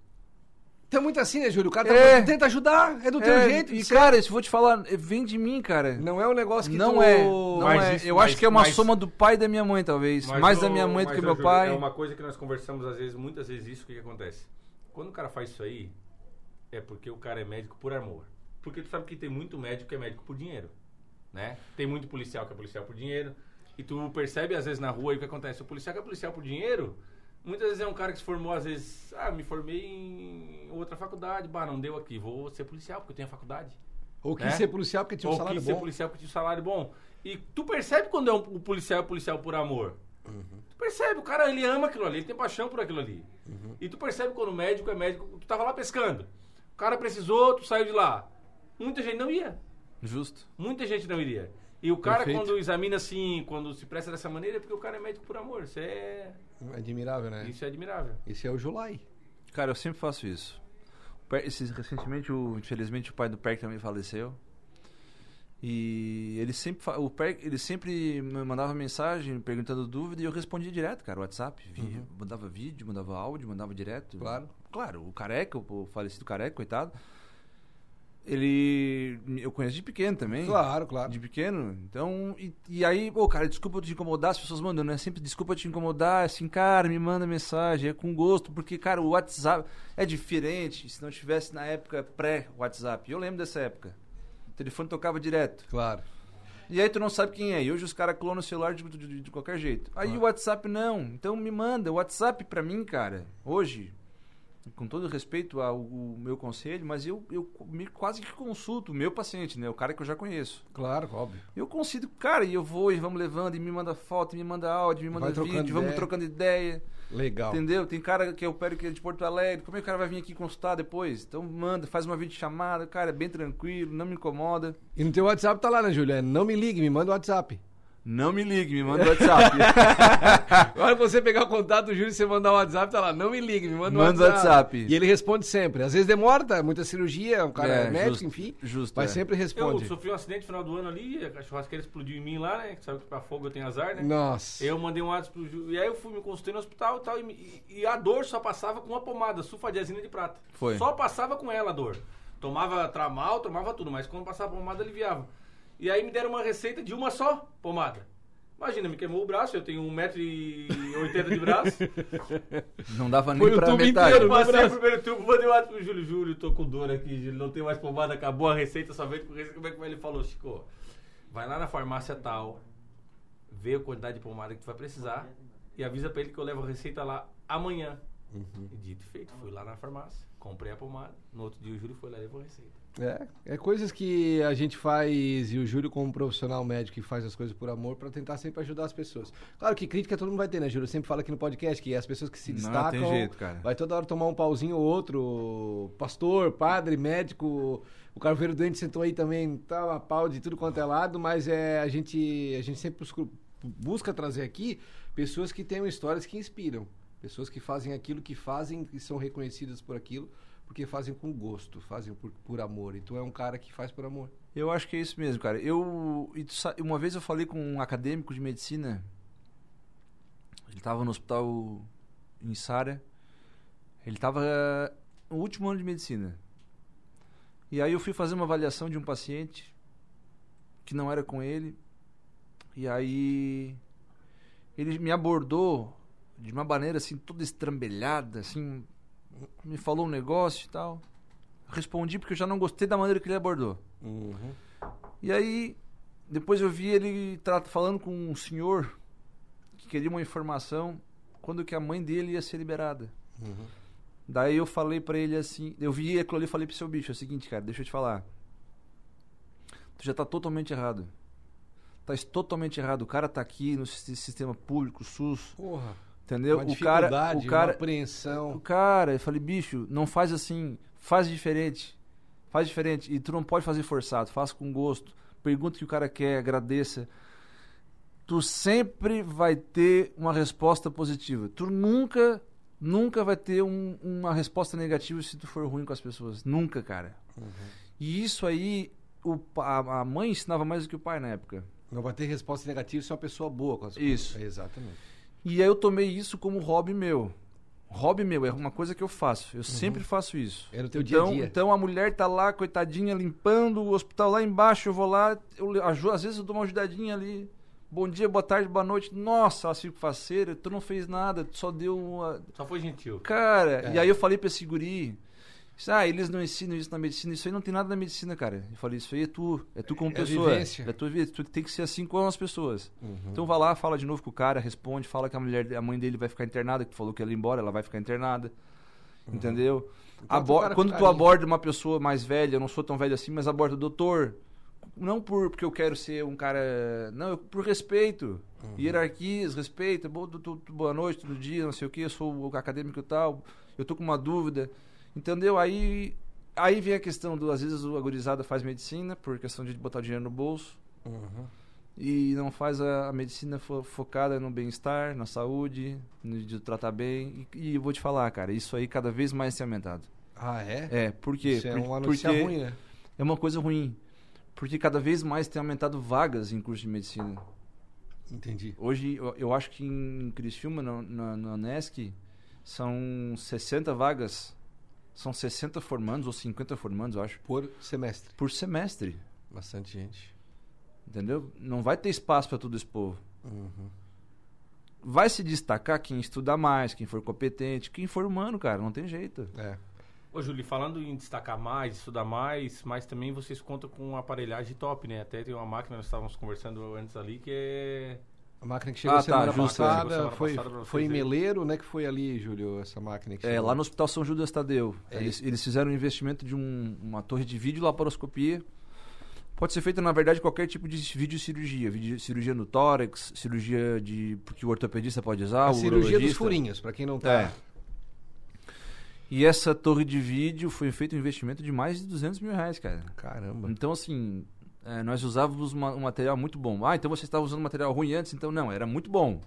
Tem muito assim, né, Júlio? O cara tá- É. tenta ajudar, é do teu É, jeito. E, cara, se eu vou te falar, é, vem de mim, cara. Não é um negócio que Não tu... é, não Mas é. isso- eu mas- acho que é uma mas- soma do pai e da minha mãe, talvez. Mais da ô, minha mãe do que meu Júlio, pai. É uma coisa que nós conversamos às vezes, muitas vezes isso, o que, que acontece? Quando o cara faz isso aí, é porque o cara é médico por amor. Porque tu sabe que tem muito médico que é médico por dinheiro, né? Tem muito policial que é policial por dinheiro. E tu percebe às vezes na rua aí o que acontece. O policial que é policial por dinheiro, muitas vezes é um cara que se formou às vezes, ah, me formei em outra faculdade, bah, não deu aqui, vou ser policial porque eu tenho a faculdade. Ou quis né? ser policial porque tinha um Ou salário quis ser bom. policial porque tinha um salário bom. E tu percebe quando é um, o policial é policial por amor. Uhum. Tu percebe, o cara ele ama aquilo ali, ele tem paixão por aquilo ali. Uhum. E tu percebe quando o médico é médico, tu tava lá pescando. O cara precisou, tu saiu de lá. Muita gente não ia. Justo. Muita gente não iria. E o cara, Perfeito. quando examina assim, quando se presta dessa maneira, é porque o cara é médico por amor. Isso é, Admirável, né? isso é admirável. Esse é o Julai. Cara, eu sempre faço isso. Recentemente, o, infelizmente, o pai do Perk também faleceu. E ele sempre, o Perk, ele sempre me mandava mensagem perguntando dúvida e eu respondia direto, cara, WhatsApp. Vi- Mandava vídeo, mandava áudio, mandava direto. Claro. Claro, o careca, o, o falecido careca, coitado. Ele. Eu conheço de pequeno também. Claro, claro. De pequeno. Então, e, e aí, pô, cara, desculpa te incomodar, as pessoas mandam, né? Sempre desculpa te incomodar, assim, cara, me manda mensagem, é com gosto, porque, cara, o WhatsApp é diferente se não tivesse na época pré-WhatsApp. Eu lembro dessa época. O telefone tocava direto. Claro. E aí tu não sabe quem é. E hoje os caras clonam o celular de, de- de- de qualquer jeito. Aí o WhatsApp não. Então me manda. O WhatsApp pra mim, cara, hoje, com todo respeito ao, meu conselho, mas eu, eu me- quase que consulto o meu paciente, né? O cara que eu já conheço. Claro, óbvio. Eu consigo, cara, e eu vou e vamos levando, e me manda foto, e me manda áudio, me manda vídeo, vamos ideia. trocando ideia. Legal. Entendeu? Tem cara que eu opero que é de Porto Alegre. Como é que o cara vai vir aqui consultar depois? Então manda, faz uma videochamada, cara, é bem tranquilo, não me incomoda. E no teu WhatsApp tá lá, né, Júlia? Não me ligue, me manda o WhatsApp. Não me ligue, me manda o WhatsApp. Agora você pegar o contato do Júlio e você mandar o WhatsApp, tá lá, não me ligue, me manda o Manda o WhatsApp. WhatsApp. E ele responde sempre. Às vezes demora, tá? Muita cirurgia, um cara é, É, médico, justo, enfim. justo, Mas é. sempre Eu responde. sofri um acidente no final do ano ali, a churrasqueira explodiu em mim lá, né? Que sabe que pra fogo eu tenho azar, né? Nossa. Eu mandei um WhatsApp pro Ju, e aí eu fui me consultei no hospital e tal, e, me- e a dor só passava com uma pomada, sulfadiazina de prata. Foi. Só passava com ela a dor. Tomava tramal, tomava tudo, mas quando passava a pomada aliviava. E aí me deram uma receita de uma só pomada. Imagina, me queimou o braço, eu tenho 1,80m de braço. Não dava nem Foi pra tubo metade. inteiro, Eu passei o primeiro tubo, mandei o WhatsApp pro Júlio, Júlio, tô com dor aqui, Júlio, não tem mais pomada, acabou a receita, só vem com receita. Como é que vai? Ele falou, Chico, vai lá na farmácia tal, vê a quantidade de pomada que tu vai precisar e avisa pra ele que eu levo a receita lá amanhã. Uhum. E dito e feito, fui lá na farmácia, comprei a pomada. No outro dia o Júlio foi lá e levou a receita. É, é coisas que a gente faz, e o Júlio, como profissional médico que faz as coisas por amor, pra tentar sempre ajudar as pessoas. Claro que crítica todo mundo vai ter, né, Júlio? Eu sempre falo aqui no podcast que as pessoas que se Não destacam. tem jeito, cara. Vai toda hora tomar um pauzinho ou outro. Pastor, padre, médico. O Carveiro Doente sentou aí também, tá uma pau de tudo quanto é lado, mas é, a, gente, a gente sempre busca, busca trazer aqui pessoas que tenham histórias que inspiram. Pessoas que fazem aquilo que fazem e são reconhecidas por aquilo, porque fazem com gosto, fazem por, por amor. E tu é um cara que faz por amor. Eu acho que é isso mesmo, cara. Eu uma vez eu falei com um acadêmico de medicina. Ele estava no hospital em Sara. Ele estava no último ano de medicina. E aí eu fui fazer uma avaliação de um paciente que não era com ele. E aí ele me abordou de uma maneira assim toda estrambelhada, assim, me falou um negócio e tal. Respondi porque eu já não gostei da maneira que ele abordou. E aí, depois eu vi ele falando com um senhor que queria uma informação quando que a mãe dele ia ser liberada. Daí eu falei pra ele assim, eu vi aquilo ali e falei pro seu bicho, é o seguinte, cara, deixa eu te falar. Tu já tá totalmente errado. Tá totalmente errado. O cara tá aqui no sis- sistema público, SUS, Porra. Entendeu? Uma o cara, o cara, apreensão. o cara, eu falei, bicho, não faz assim, faz diferente. Faz diferente. E tu não pode fazer forçado, faça com gosto. Pergunta o que o cara quer, agradeça. Tu sempre vai ter uma resposta positiva. Tu nunca, nunca vai ter um- uma resposta negativa se tu for ruim com as pessoas. Nunca, cara. E isso aí, o, a a mãe ensinava mais do que o pai na época. Não vai ter resposta negativa se é uma pessoa boa com as Isso. É, exatamente. E aí eu tomei isso como hobby meu. Hobby meu, é uma coisa que eu faço. Eu sempre faço isso. É no teu dia a então, dia. Então a mulher tá lá, coitadinha, limpando o hospital lá embaixo. Eu vou lá, eu às vezes eu dou uma ajudadinha ali. Bom dia, boa tarde, boa noite. Nossa, ela fica faceira, tu não fez nada, tu só deu uma. Só foi gentil. Cara, É. e aí eu falei pra esse guri. Disse, Ah, eles não ensinam isso na medicina. Isso aí não tem nada na medicina, cara. Eu falei, isso aí é tu. É tu como É pessoa. vivência. É tua vida. Tu tem que ser assim com as pessoas. Uhum. Então vai lá, fala de novo com o cara, responde, fala que a mulher, a mãe dele vai ficar internada, que tu falou que ela ia embora, ela vai ficar internada. Entendeu? Então, Abo- o cara com quando tu aborda uma pessoa mais velha, eu não sou tão velho assim, mas aborda doutor, não por porque eu quero ser um cara, não, eu- por respeito. Uhum. Hierarquias, respeito, boa, boa noite, todo dia, não sei o que, eu sou o acadêmico e tal, eu tô com uma dúvida. Entendeu? Aí aí vem a questão do às vezes o agorizada faz medicina por questão de botar dinheiro no bolso Uhum. e não faz a, a medicina fo- focada no bem-estar, na saúde, no, de tratar bem. E, e eu vou te falar, cara, isso aí cada vez mais tem aumentado. Ah, é? É, por quê? Isso é uma notícia porque ruim, né? é uma coisa ruim. Porque cada vez mais tem aumentado vagas em curso de medicina. Entendi. Hoje, eu, eu acho que em Criciúma, na, na, na Unesc, são 60 vagas. São 60 formandos ou 50 formandos, eu acho, Por semestre. por semestre. Bastante gente. Entendeu? Não vai ter espaço para todo esse povo. Uhum. Vai se destacar quem estudar mais, quem for competente, quem for humano, cara, não tem jeito. É. Ô, Júlio, falando em destacar mais, estudar mais, mas também vocês contam com uma aparelhagem top, né? Até tem uma máquina, nós estávamos conversando antes ali, que é. A máquina que chegou Ah, tá, semana justo, passada, chegou semana foi, passada foi em. Meleiro, né? Que foi ali, Júlio, essa máquina que É, chegou. lá no Hospital São Judas Tadeu. É eles, eles fizeram um investimento de um- uma torre de vídeo laparoscopia. Pode ser feita, na verdade, qualquer tipo de videocirurgia. Cirurgia no tórax, cirurgia de. porque o ortopedista pode usar. A o cirurgia dos furinhos, pra quem não tá... É. E essa torre de vídeo foi feito um investimento de mais de 200 mil reais, cara. Caramba. Então, assim, é, nós usávamos uma- um material muito bom. Ah, então você estava usando material ruim antes? Então, não, era muito bom.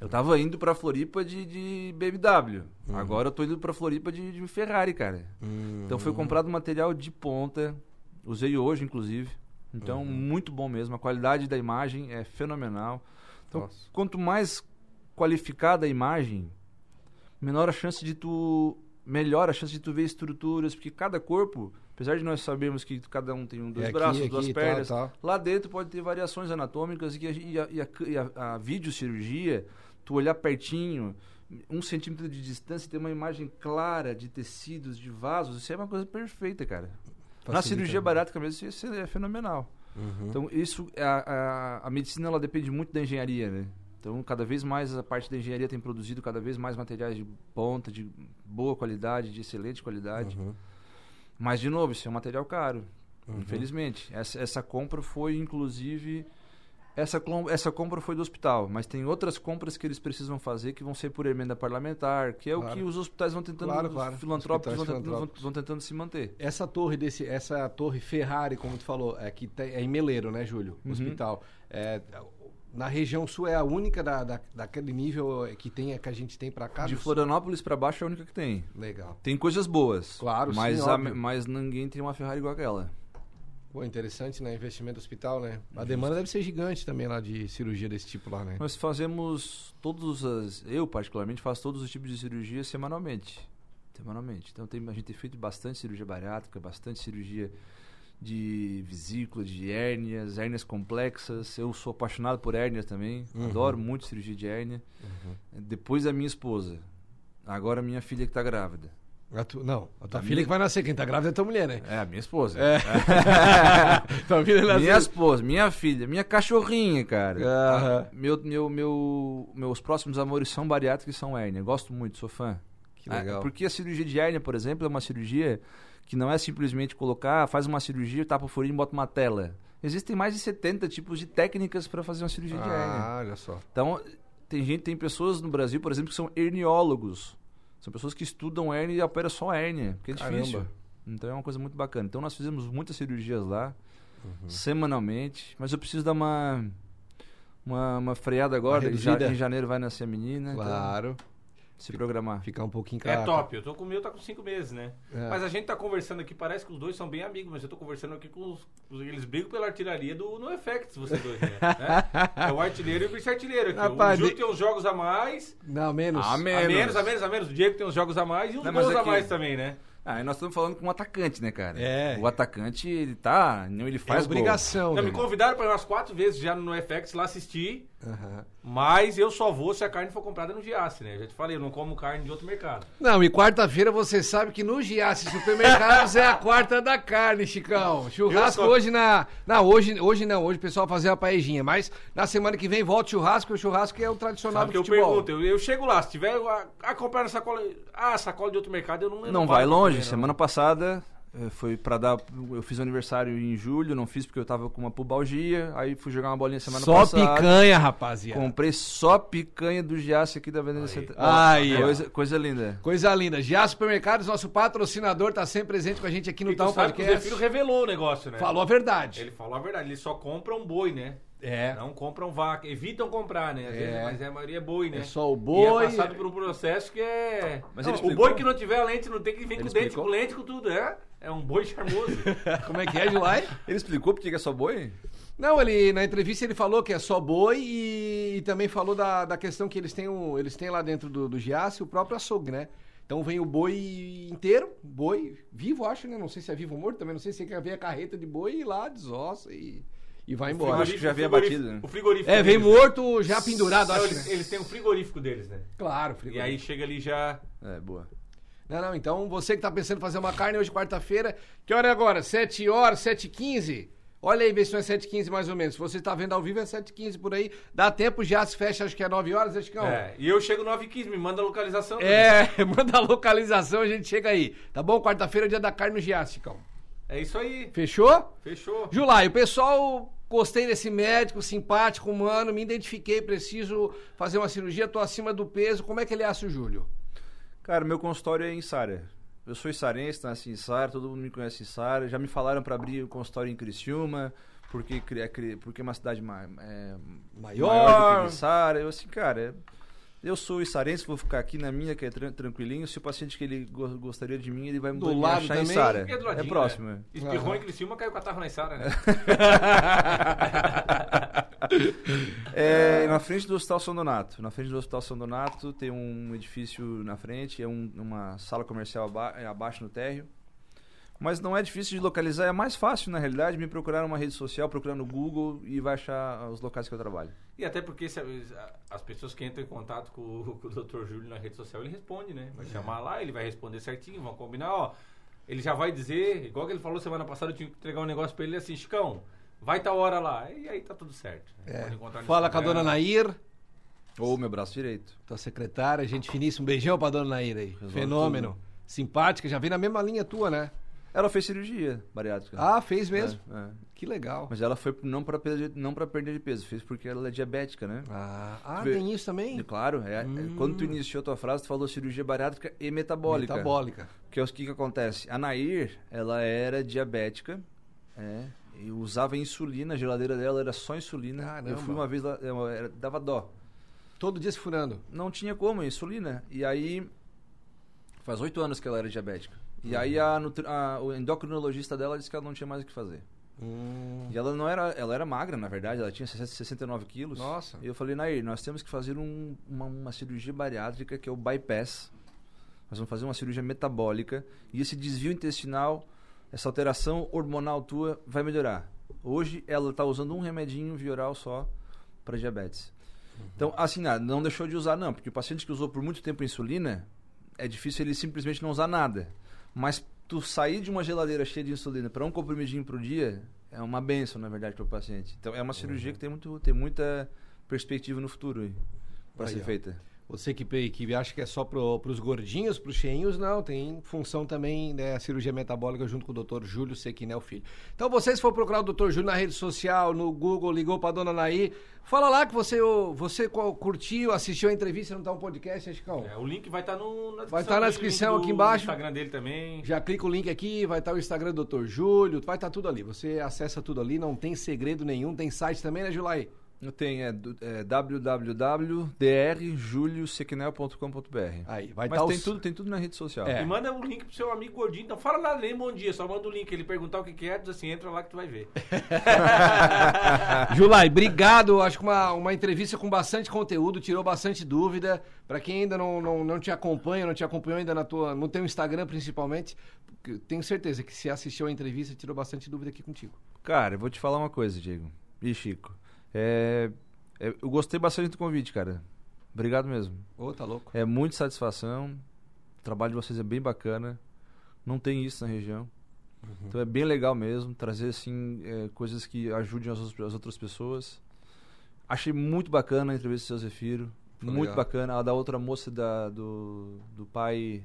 Eu tava indo pra Floripa de, de BMW. Agora eu tô indo pra Floripa de, de Ferrari, cara. Hum. Então foi comprado material de ponta. Usei hoje, inclusive. Então, muito bom mesmo. A qualidade da imagem é fenomenal. Então, Nossa. quanto mais qualificada a imagem, menor a chance de tu. Melhor a chance de tu ver estruturas, porque cada corpo, apesar de nós sabermos que cada um tem um, dois É aqui, braços, aqui duas tal, pernas, tal. lá dentro pode ter variações anatômicas e a, e a, e a, a- a videocirurgia, tu olhar pertinho, um centímetro de distância, ter uma imagem clara de tecidos, de vasos, isso é uma coisa perfeita, cara. Na Facilita, cirurgia né? bariátrica mesmo, isso é fenomenal. Uhum. Então, isso, a, a, a medicina, ela depende muito da engenharia, né? Então, cada vez mais a parte da engenharia tem produzido cada vez mais materiais de ponta, de boa qualidade, de excelente qualidade. Uhum. Mas, de novo, isso é um material caro, infelizmente. Essa, essa compra foi, inclusive... Essa, essa compra foi do hospital, mas tem outras compras que eles precisam fazer que vão ser por emenda parlamentar, que é Claro. o que os hospitais vão tentando, Claro, os claro. filantrópicos vão, Hospitais tentando- vão- filantrópicos. tentando se manter. Essa torre desse, essa torre Ferrari, como tu falou, é que é em Meleiro, né, Júlio? Uhum. Hospital. É, na região sul é a única da, da- daquele nível que tem que a gente tem pra cá. De? Florianópolis pra baixo é a única que tem. Legal. Tem coisas boas. Claro, mas, sim, a- mas ninguém tem uma Ferrari igual aquela. Pô, interessante, né? Investimento do hospital, né? A demanda deve ser gigante também lá de cirurgia desse tipo lá, né? Nós fazemos todos as. Eu, particularmente, faço todos os tipos de cirurgia semanalmente. Semanalmente. Então tem, a gente tem feito bastante cirurgia bariátrica, bastante cirurgia de vesícula, de hérnias, hérnias complexas. Eu sou apaixonado por hérnias também. Uhum. Adoro muito cirurgia de hérnia. Depois a minha esposa. Agora a minha filha que está grávida. A tu- não, a tua A filha minha- que vai nascer. Quem tá grávida é tua mulher, né? É, a minha esposa. É. tua filha nasceu. Minha esposa, minha filha, minha cachorrinha, cara. Meu, meu, meu, meus próximos amores são bariátricos e são hérnia. Gosto muito, sou fã. Que legal. Ah, porque a cirurgia de hérnia, por exemplo, é uma cirurgia que não é simplesmente colocar, faz uma cirurgia, tapa o furinho e bota uma tela. Existem mais de 70 tipos de técnicas para fazer uma cirurgia de hérnia. Ah, olha só. Então, tem gente, tem pessoas no Brasil, por exemplo, que são herniólogos. São pessoas que estudam hérnia e operam só hérnia, porque é Caramba. difícil. Então é uma coisa muito bacana. Então nós fizemos muitas cirurgias lá, Uhum. semanalmente, mas eu preciso dar uma uma, uma freada agora. Em, janeiro vai nascer a menina, então Claro. Se programar. Ficar um pouquinho É caro. top, eu tô com o meu, tá com cinco meses, né? É. Mas a gente tá conversando aqui, parece que os dois são bem amigos, mas eu tô conversando aqui com os. eles brigam pela artilharia do No Effects, vocês dois, né? Né? É o artilheiro e o vice-artilheiro aqui. Rapaz, o Júlio de- tem uns jogos a mais. Não, menos. Ah, A menos, a menos, a menos. O Diego tem uns jogos a mais e uns Não, gols a mais também, né? Ah, e nós estamos falando com um atacante, né, cara? É. O atacante, ele tá, não ele É faz gol. obrigação. Já né? me convidaram para umas quatro vezes já no FX lá assistir, Aham. mas eu só vou se a carne for comprada no Giasse, né? Já te falei, eu não como carne de outro mercado. Não, e quarta-feira você sabe que no Giasse Supermercados é a quarta da carne, Chicão. Churrasco Eu só- hoje na. Não, hoje, hoje não, hoje o pessoal vai fazer a paejinha. Mas na semana que vem volta o churrasco, o churrasco é o tradicional Sabe que do eu futebol. pergunto, eu, eu chego lá, se tiver a, a comprar sacola, ah, sacola de outro mercado, eu não eu Não vale vai longe. comer, não. Semana passada foi pra dar. Eu fiz aniversário em julho, não fiz porque eu tava com uma pubalgia. Aí fui jogar uma bolinha semana Só passada. picanha, rapaziada. Comprei só picanha do Giasse aqui da Avenida Santa Aí, ó. coisa, coisa linda. Coisa linda. Giasse Supermercados, nosso patrocinador, tá sempre presente com a gente aqui no E Tal sabe que o Podcast. Zefiro revelou o negócio, né? Falou a verdade. Ele falou a verdade, eles só compram boi, né? É. Não compram vaca, evitam comprar, né? Às É. vezes, mas é, a maioria é boi, né? É só o E boi. é passado por um processo que é. Mas Não, o boi que não tiver a lente não tem que vir Ele com dente, explicou? com lente, com tudo. É, é um boi charmoso. Como é que é, Julai? Ele explicou porque que é só boi? Não, ele na entrevista ele falou que é só boi e, e também falou da, da questão que eles têm, um, eles têm lá dentro do, do Giasse o próprio açougue, né? Então vem o boi inteiro, boi vivo, acho, né? Não sei se é vivo ou morto, também não sei se quer ver a carreta de boi e lá desossa e, e vai embora. acho que já O vem frigorífico- abatido, né? O frigorífico. É, vem deles, né? morto já pendurado, Não, acho, eles, né? eles têm um frigorífico deles, né? Claro, E frigorífico. aí chega ali já. É, boa. Não, não, então você que tá pensando em fazer uma carne hoje, quarta-feira, que hora é agora? 7 horas, 7 h 15 Olha aí, vê se não é 7 h 15 mais ou menos. Se você tá vendo ao vivo, é 7 h 15 por aí. Dá tempo, já se fecha, acho que é 9 horas, acho que é. É, e eu chego 9h15, me manda a localização. É, manda a localização, a gente chega aí. Tá bom? Quarta-feira é dia da carne no Giasse, Chicão. É isso aí. Fechou? Fechou. Julai, o pessoal gostei desse médico, simpático, humano, me identifiquei, preciso fazer uma cirurgia, tô acima do peso. Como é que ele acha o Júlio? Cara, meu consultório é em Sara. Eu sou içarense, nasci em Sara, todo mundo me conhece em Sara. Já me falaram para abrir o consultório em Criciúma, porque, é porque é uma cidade ma- é, Maior. maior do que Sara. Eu assim, cara, eu sou içarense, vou ficar aqui na minha, que é tran- tranquilinho. Se o paciente que ele go- gostaria de mim, ele vai Do me lado achar em também? Sara. Porque é do É ladinho, próximo. Né? é. Espirrou Aham. em Criciúma, caiu catarro na Sara, né? É, na frente do Hospital São Donato. Na frente do Hospital São Donato tem um edifício na frente, é um- uma sala comercial aba- é abaixo no térreo. Mas não é difícil de localizar, é mais fácil na realidade me procurar numa rede social, procurar no Google e vai achar os locais que eu trabalho. E até porque se as pessoas que entram em contato com, o- com o Dr. Júlio na rede social, ele responde, né? É. Vai chamar lá, ele vai responder certinho, vão combinar, ó. Ele já vai dizer, igual que ele falou semana passada, eu tinha que entregar um negócio pra ele assim, Chicão, vai tal hora lá. E aí tá tudo certo. É. Fala com a dona Nair. Ou meu braço direito. Tua secretária, gente finíssima. Um beijão pra dona Naira aí. Resolve Fenômeno. Simpática, já vem na mesma linha tua, né? Ela fez cirurgia bariátrica. Ah, fez mesmo? É, é. Que legal. Mas ela foi não perder, não pra perder de peso, fez porque ela é diabética, né? Ah, ah vê- tem isso também? Claro, é, é- Hum. quando tu iniciou a tua frase, tu falou cirurgia bariátrica e metabólica. Metabólica. Que é o que, que acontece? A Nair, ela era diabética, é, e usava insulina, a geladeira dela era só insulina. Caramba. Eu fui uma vez lá, era- dava dó. Todo dia se furando. Não tinha como, insulina. E aí, faz oito anos que ela era diabética. E aí Uhum. a, a- o endocrinologista dela disse que ela não tinha mais o que fazer. Hum. E ela não era, ela era magra, na verdade, ela tinha 60, 69 quilos. Nossa. E eu falei, Nair, nós temos que fazer um- uma, uma cirurgia bariátrica que é o bypass. Nós vamos fazer uma cirurgia metabólica e esse desvio intestinal, essa alteração hormonal tua vai melhorar. Hoje ela está usando um remedinho vioral só para diabetes. Então, assim, ah, não deixou de usar não, porque o paciente que usou por muito tempo insulina, é difícil ele simplesmente não usar nada. Mas tu sair de uma geladeira cheia de insulina para um comprimidinho pro dia é uma benção, na verdade, para o paciente. Então, é uma cirurgia que tem, muito, tem muita perspectiva no futuro para ser feita. Você que, que acha que é só pro, pros gordinhos, pros cheinhos, não. Tem função também da cirurgia metabólica junto com o Dr. Júlio Sequinel Filho. Então, vocês for procurar o Dr. Júlio na rede social, no Google, ligou pra dona Naí, fala lá que você, você curtiu, assistiu a entrevista, não tá um podcast, né, Chicão? É, o link vai estar no, na descrição. Vai tá na descrição aqui embaixo. Instagram dele também. Já clica o link aqui, vai estar o Instagram do Dr. Júlio, vai estar tudo ali. Você acessa tudo ali, não tem segredo nenhum. Tem site também, né, Julai? Eu tenho é, é www.drjuliosequinel.com.br. Aí, vai Mas tá tem, os- tudo, tem tudo na rede social. É. E manda o link pro seu amigo gordinho. Então fala nada, nem bom dia, só manda o link. Ele perguntar o que, que é, diz assim, entra lá que tu vai ver. Julai, obrigado. Acho que uma, uma entrevista com bastante conteúdo, tirou bastante dúvida. Pra quem ainda não, não, não te acompanha, não te acompanhou ainda na tua, no teu Instagram principalmente, tenho certeza que se assistiu a entrevista, tirou bastante dúvida aqui contigo. Cara, eu vou te falar uma coisa, Diego. E Chico. É, é, eu gostei bastante do convite, cara. Obrigado mesmo. Ô, tá louco. É muita satisfação. O trabalho de vocês é bem bacana. Não tem isso na região. Então é bem legal mesmo trazer assim é, coisas que ajudem as, outras- as outras pessoas. Achei muito bacana a entrevista do seu Zefiro. Foi muito legal. bacana. A da outra moça da, do, do pai.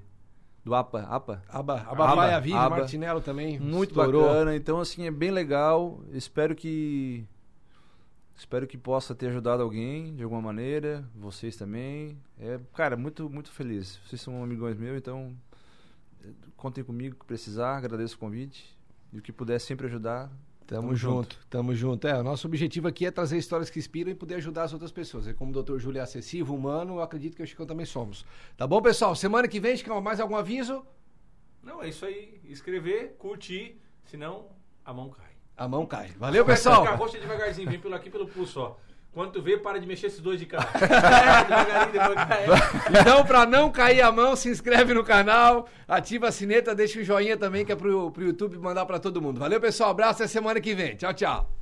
Do APA. APA? Aba, Aba, Ababaia Vive, Aba. Martinello também. Muito estourou. bacana. Então, assim, é bem legal. Espero que. Espero que possa ter ajudado alguém de alguma maneira. Vocês também. É, cara, muito, muito feliz. Vocês são amigões meus, então. Contem comigo o que precisar. Agradeço o convite. E o que puder sempre ajudar. Tamo, Tamo junto, junto. tamo junto. É, o nosso objetivo aqui é trazer histórias que inspiram e poder ajudar as outras pessoas. E como o Dr. Júlio é acessível, humano, eu acredito que eu e o Chicão também somos. Tá bom, pessoal? Semana que vem, Chicão, mais algum aviso? Não, é isso aí. Escrever, curtir, senão a mão cai. A mão cai. Valeu, pessoal! Roxa devagarzinho, vem pelo aqui pelo pulso, ó. Quando tu vê, para de mexer esses dois de cá. É, devagarinho, depois cai. Então, pra não cair a mão, se inscreve no canal, ativa a sineta, deixa o joinha também, que é pro, pro YouTube mandar pra todo mundo. Valeu, pessoal. Abraço até semana que vem. Tchau, tchau.